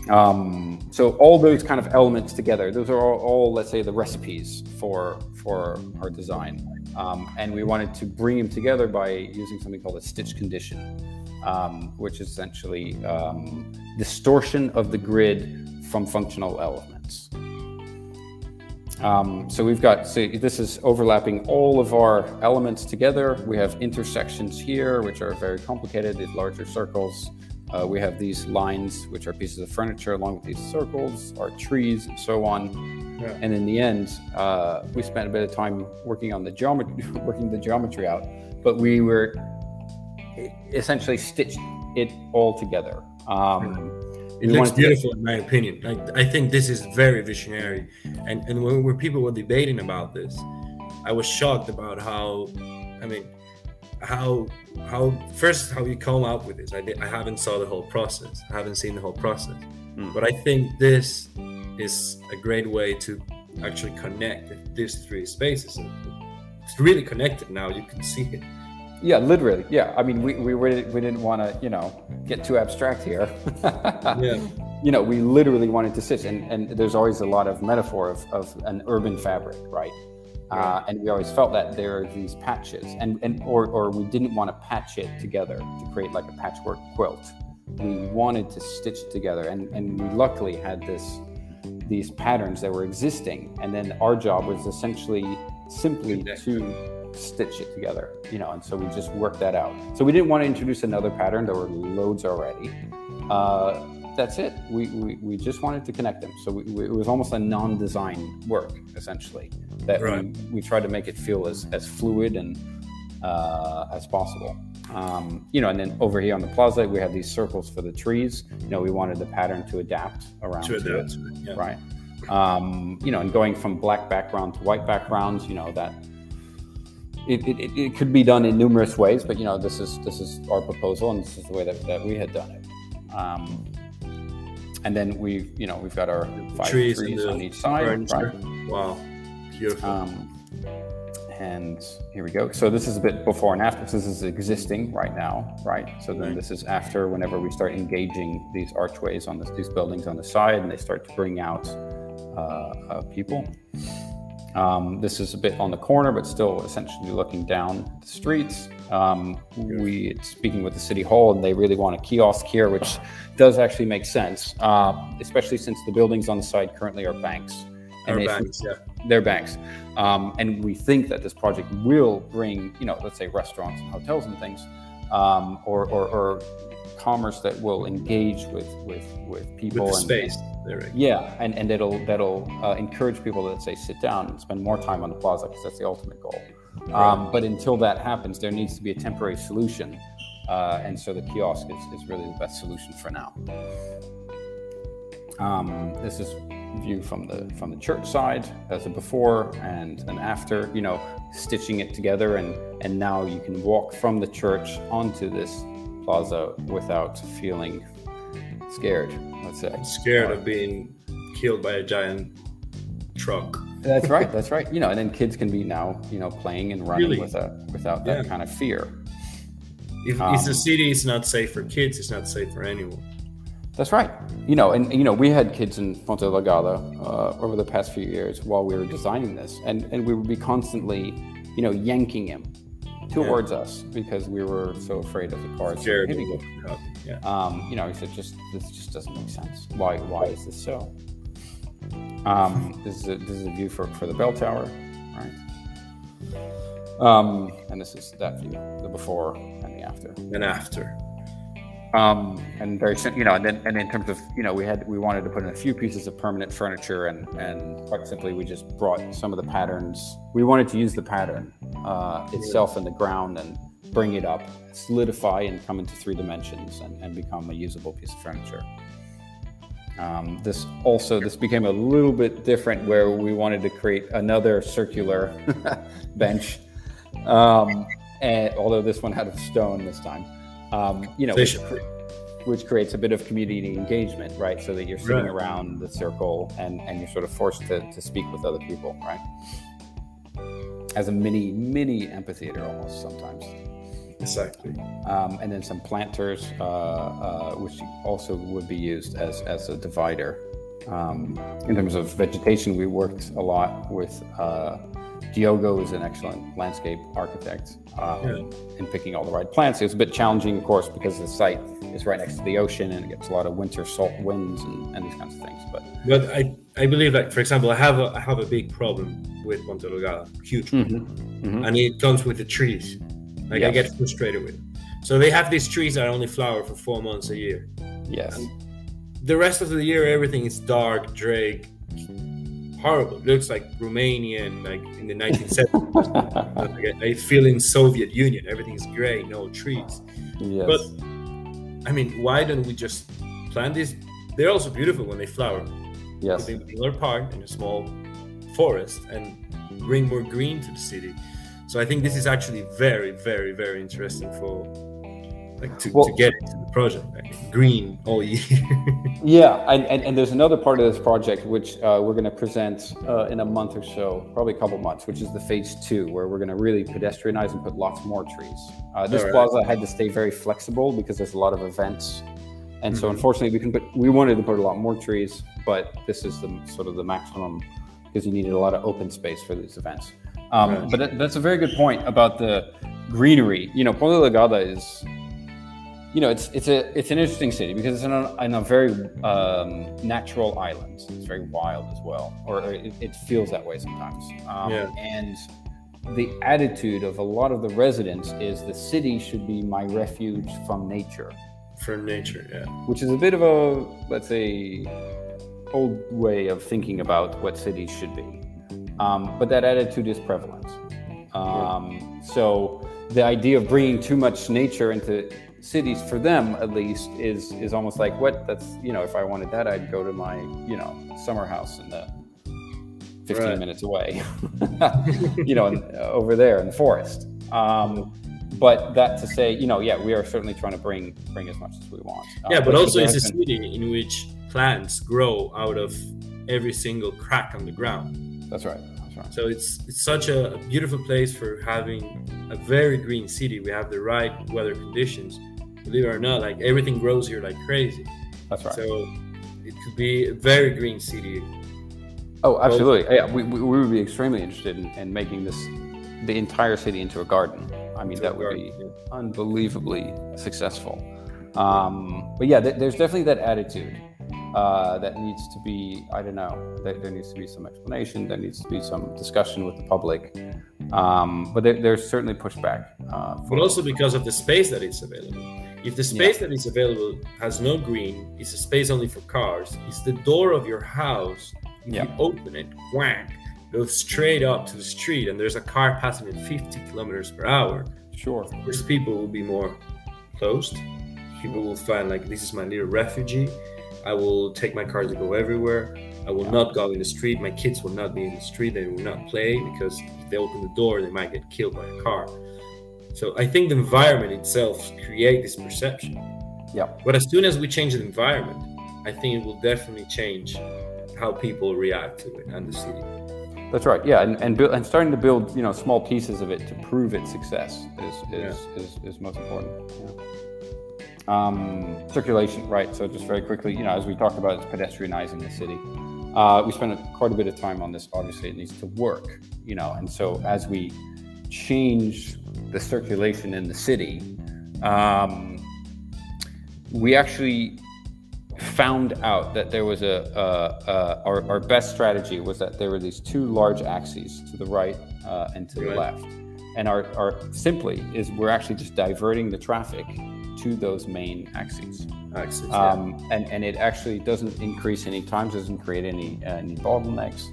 Um, so all those kind of elements together, those are all, all let's say, the recipes for for our design, um, and we wanted to bring them together by using something called a stitch condition, um, which is essentially um, distortion of the grid from functional elements. Um, so we've got, so this is overlapping all of our elements together. We have intersections here, which are very complicated, these larger circles. Uh, we have these lines, which are pieces of furniture along with these circles, our trees, and so on. Yeah. And in the end, uh, we spent a bit of time working on the geometry, working the geometry out, but we were essentially stitched it all together. Um, it looks beautiful, in my opinion. I, I think this is very visionary. And and when, when people were debating about this, I was shocked about how, I mean, how how first how you come up with this. I did, I haven't saw the whole process. I haven't seen the whole process. Mm. But I think this is a great way to actually connect these three spaces. It's really connected now. You can see it. Yeah, literally. Yeah. I mean, we, we, we didn't want to, you know, get too abstract here. yeah. You know, we literally wanted to sit, and, and there's always a lot of metaphor of, of an urban fabric, right? Uh, and we always felt that there are these patches, and, and or, or we didn't want to patch it together to create like a patchwork quilt. We wanted to stitch it together, and, and we luckily had this these patterns that were existing, and then our job was essentially simply to stitch it together, you know, and so we just worked that out. So we didn't want to introduce another pattern. There were loads already. Uh, that's it. We, we, we just wanted to connect them. So we, we, it was almost a non-design work, essentially, that right. we, we tried to make it feel as, as fluid and uh, as possible. Um, you know, and then over here on the plaza, we have these circles for the trees. You know, we wanted the pattern to adapt around To to, adapt it, yeah. right? Um, you know, and going from black background to white backgrounds, you know, that it, it, it- could be done in numerous ways, but you know, this is this is our proposal, and this is the way that, that we had done it. Um, and then we, you know, we've got our five trees trees, on each side, right? Wow, beautiful. Um, and here we go. So this is a bit before and after. So this is existing right now, right? So then this is after whenever we start engaging these archways on this, these buildings on the side, and they start to bring out uh, uh, people. Um, this is a bit on the corner, but still essentially looking down the streets. Um, we it's speaking with the city hall, and they really want a kiosk here, which does actually make sense, uh, especially since the buildings on the side currently are banks. Our if we- banks, yeah. their banks. Um, and we think that this project will bring, you know, let's say restaurants and hotels and things, um, or, or, or commerce that will engage with with with people With and space. Go. yeah, and and that'll that'll uh, encourage people to let's say sit down and spend more time on the plaza because that's the ultimate goal. Um, but until that happens, there needs to be a temporary solution, uh, and so the kiosk is, is really the best solution for now. Um, this is view from the from the church side as a before and an after. You know, stitching it together, and and now you can walk from the church onto this plaza without feeling scared. Let's say Scared of being killed by a giant truck. That's right. That's right. You know, and then kids can be now, you know, playing and running Really? with a, without that Yeah. kind of fear. If, Um, if the city is not safe for kids, it's not safe for anyone. That's right. You know, and you know, we had kids in Ponta Delgada uh, over the past few years while we were designing this, and and we would be constantly, you know, yanking him towards us because we were so afraid of the cars Scared. Yeah. Um, you know, he said, "Just this just doesn't make sense. Why? Why is this so?" Um, this is a, this is a view for, for the bell tower, right? Um, and this is that view, the before and the after. And after. Um, and very, you know, and then and in terms of, you know, we had we wanted to put in a few pieces of permanent furniture, and and quite simply, we just brought some of the patterns. We wanted to use the pattern uh, itself in the ground and bring it up, solidify, and come into three dimensions and, and become a usable piece of furniture. Um, this also this became a little bit different where we wanted to create another circular bench, um, and although this one had a stone this time, um, you know, which, which creates a bit of community engagement, right? So that you're sitting Right. around the circle and and you're sort of forced to to speak with other people, right? As a mini mini amphitheater almost sometimes Exactly. um, and then some planters, uh, uh, which also would be used as, as a divider. Um, in terms of vegetation, we worked a lot with uh, Diogo is an excellent landscape architect um, in picking all the right plants. It was a bit challenging, of course, because the site is right next to the ocean and it gets a lot of winter salt winds and, and these kinds of things. But But I, I believe, like for example, I have a I have a big problem with Ponta Delgada, huge, problem. Mhm. and it comes with the trees. Like I get frustrated with. It. So they have these trees that only flower for four months a year. yes, The rest of the year, everything is dark, Drake, horrible. It looks like Romanian, like in the 1970s. I feel in Soviet Union, everything is gray, no trees. yes, But I mean, why don't we just plant these? They're also beautiful when they flower. yes. In our park in a small forest and bring more green to the city. So I think this is actually very, very, very interesting for like to, Well- to get into the project. Like, green all year. Yeah, and, and, and there's another part of this project which uh, we're going to present uh, in a month or so, probably a couple months, which is the phase two, where we're going to really pedestrianize and put lots more trees. Uh, this right. plaza had to stay very flexible because there's a lot of events, and so Mhm. unfortunately we can put we wanted to put a lot more trees, but this is the sort of the maximum because you needed a lot of open space for these events. Um, Right. But that, that's a very good point about the greenery. You know, Ponta Delgada is you know, it's it's a it's an interesting city because it's in a, a very um, natural island. It's very wild as well, or, or it, it feels that way sometimes. Um, Yeah. And the attitude of a lot of the residents is the city should be my refuge from nature, from nature. Yeah, which is a bit of a let's say old way of thinking about what cities should be. Um, but that attitude is prevalent. Um, So the idea of bringing too much nature into cities for them at least is is almost like what that's you know if I wanted that I'd go to my you know summer house in the 15 right. minutes away you know in, uh, over there in the forest um, but that to say you know yeah we are certainly trying to bring bring as much as we want yeah um, but, but also it's a city in which plants grow out of every single crack on the ground that's right so it's it's such a, beautiful place for having a very green city. We have the right weather conditions. Believe it or not, like everything grows here like crazy. That's right. So it could be a very green city. Oh, absolutely. Yeah, we, we would be extremely interested in, in making this the entire city into a garden. I mean, that would be unbelievably successful. Um, but yeah, th- there's definitely that attitude uh, that needs to be, I don't know, there, there, needs to be some explanation, there needs to be some discussion with the public. Um, but there, there's certainly pushback. Uh, but also because of the space that is available. If the space yeah. that is available has no green, it's a space only for cars, it's the door of your house. If yeah. you open it, whack, goes straight up to the street, and there's a car passing at 50 kilometers per hour. Sure. Of course, people will be more closed. People will find like this is my little refugee I will take my car to go everywhere. I will not go in the street. My kids will not be in the street. They will not play because if they open the door, they might get killed by a car. So I think the environment itself create this perception. Yeah. But as soon as we change the environment, I think it will definitely change how people react to it and the city. That's right. Yeah, and and, build, and starting to build you know small pieces of it to prove its success is is, yeah. is, is, most important. Yeah. Um, circulation, right? So just very quickly, you know, as we talked about, it's pedestrianizing the city. Uh, we spent quite a bit of time on this. Obviously, it needs to work, you know, and so as we change the circulation in the city, um, we actually found out that there was a, a, a our, our, best strategy was that there were these two large axes to the right uh, and to the left, and our, our simply is we're actually just diverting the traffic to those main axes. Axes, um, yeah. and, and it actually doesn't increase any times, doesn't create any, uh, any bottlenecks,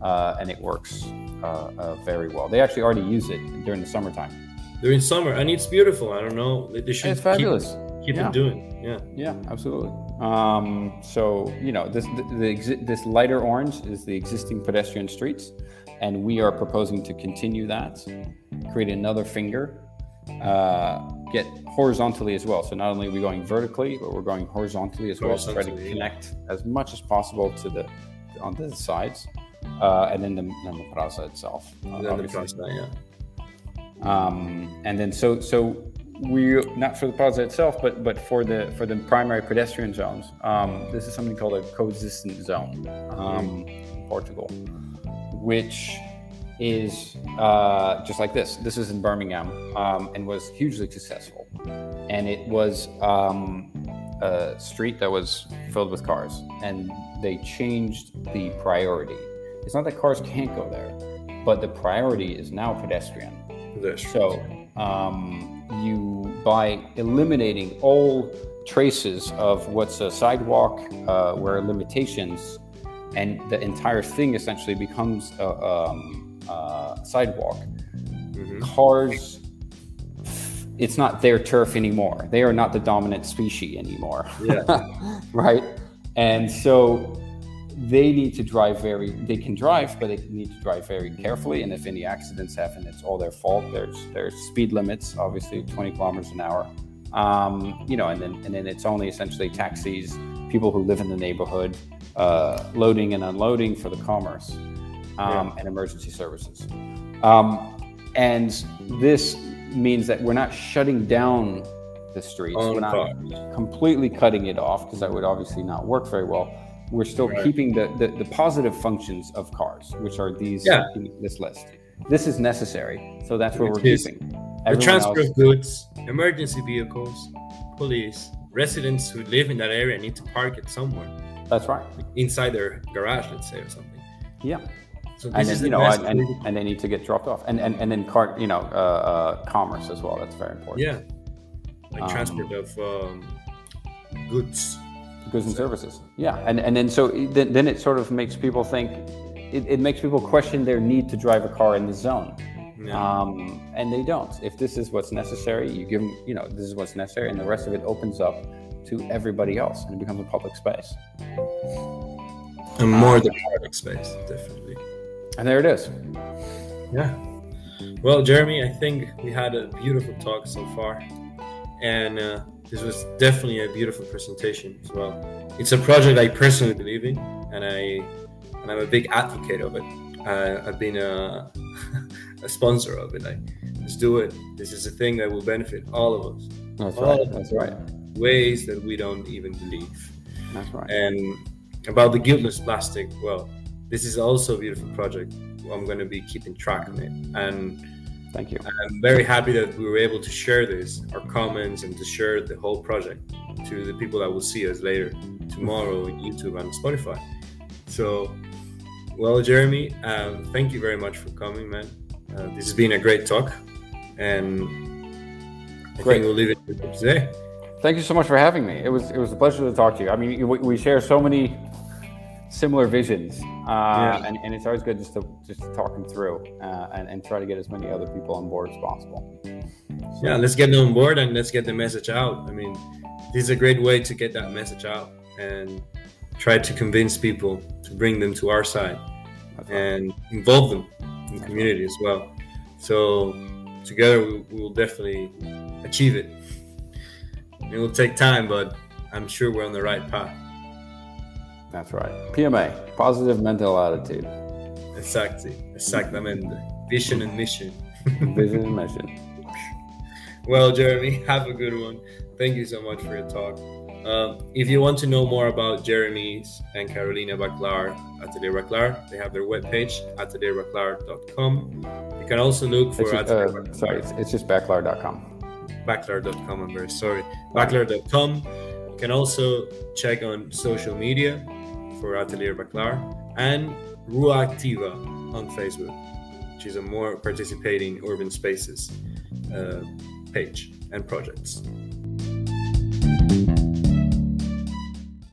uh, and it works uh, uh, very well. They actually already use it during the summertime. During summer, and it's beautiful. I don't know. They should it's fabulous. Keep, keep yeah. it doing. Yeah. Yeah, absolutely. Um, so you know, this the, the this lighter orange is the existing pedestrian streets, and we are proposing to continue that, create another finger uh, get horizontally as well. So not only are we going vertically, but we're going horizontally as well to try to connect as much as possible to the on the sides, uh, and then the, then the plaza itself. And then the plaza, yeah. Um, and then so so we not for the plaza itself, but but for the for the primary pedestrian zones. Um, this is something called a coexistent zone um, Portugal, which is uh, just like this. This is in Birmingham um, and was hugely successful. And it was um, a street that was filled with cars, and they changed the priority. It's not that cars can't go there, but the priority is now pedestrian. Pedestrian. So um, you, by eliminating all traces of what's a sidewalk, uh, where limitations, and the entire thing essentially becomes a, um, uh, sidewalk, mm-hmm. cars, it's not their turf anymore. They are not the dominant species anymore. Yeah. right. And so they need to drive very, they can drive, but they need to drive very carefully. And if any accidents happen, it's all their fault. There's, there's speed limits, obviously 20 kilometers an hour. Um, you know, and then, and then it's only essentially taxis, people who live in the neighborhood, uh, loading and unloading for the commerce um, yeah. and emergency services. Um, and this means that we're not shutting down the streets. we're not completely cutting it off because that would obviously not work very well. We're still right. keeping the, the, the, positive functions of cars, which are these yeah. this list. This is necessary, so that's what we're keeping. The transfer else, of goods, emergency vehicles, police, residents who live in that area need to park it somewhere. That's right. Inside their garage, let's say, or something. Yeah. So and then, you know, and, and, and, they need to get dropped off, and and, and then cart, you know, uh, uh, commerce as well. That's very important. Yeah, like um, transport of um, goods, goods and services. Yeah, and and then so then, then it sort of makes people think, it, it makes people question their need to drive a car in the zone, Yeah. Um, and they don't. If this is what's necessary, you give them, you know, this is what's necessary, and the rest of it opens up to everybody else, and it becomes a public space. and more than public space, definitely. And there it is. Yeah. Well, Jeremy, I think we had a beautiful talk so far, and uh, this was definitely a beautiful presentation as well. It's a project I personally believe in, and I and I'm a big advocate of it. Uh, I've been a, a sponsor of it. Like, let's do it. This is a thing that will benefit all of us. That's All right. That's right. Ways that we don't even believe. That's right. And about the guiltless plastic, well, this is also a beautiful project. I'm going to be keeping track of it, and Thank you. I'm very happy that we were able to share this, our comments, and to share the whole project to the people that will see us later tomorrow on YouTube and Spotify. So, well, Jeremy, um, thank you very much for coming, man. Uh, this has been a great talk, and I Great. think we'll leave it today. Thank you so much for having me. It was it was a pleasure to talk to you. I mean, we, we share so many similar visions, uh, and, and it's always good just to just to talk them through uh, and, and try to get as many other people on board as possible. Yeah, let's get them on board and let's get the message out. I mean, this is a great way to get that message out and try to convince people to bring them to our side That's and involve them in the community as well. So together we, we will definitely achieve it. It will take time, but I'm sure we're on the right path. That's right. PMA, positive mental attitude, Exactly, exactamente. Vision and mission. vision and mission. Well, Jeremy, have a good one. Thank you so much for your talk. Um, if you want to know more about Jeremy's and Carolina Backlar, Atelier Backlar, they have their webpage, atelierbacklar.com. You can also look for It's just, Atelier uh, Backlar. sorry, it's, it's just backlar.com. Backlar.com, I'm very sorry. Backlar.com. You can also check on social media for Atelier Backlar and Rua Activa on Facebook, which is a more participating urban spaces uh, page and projects.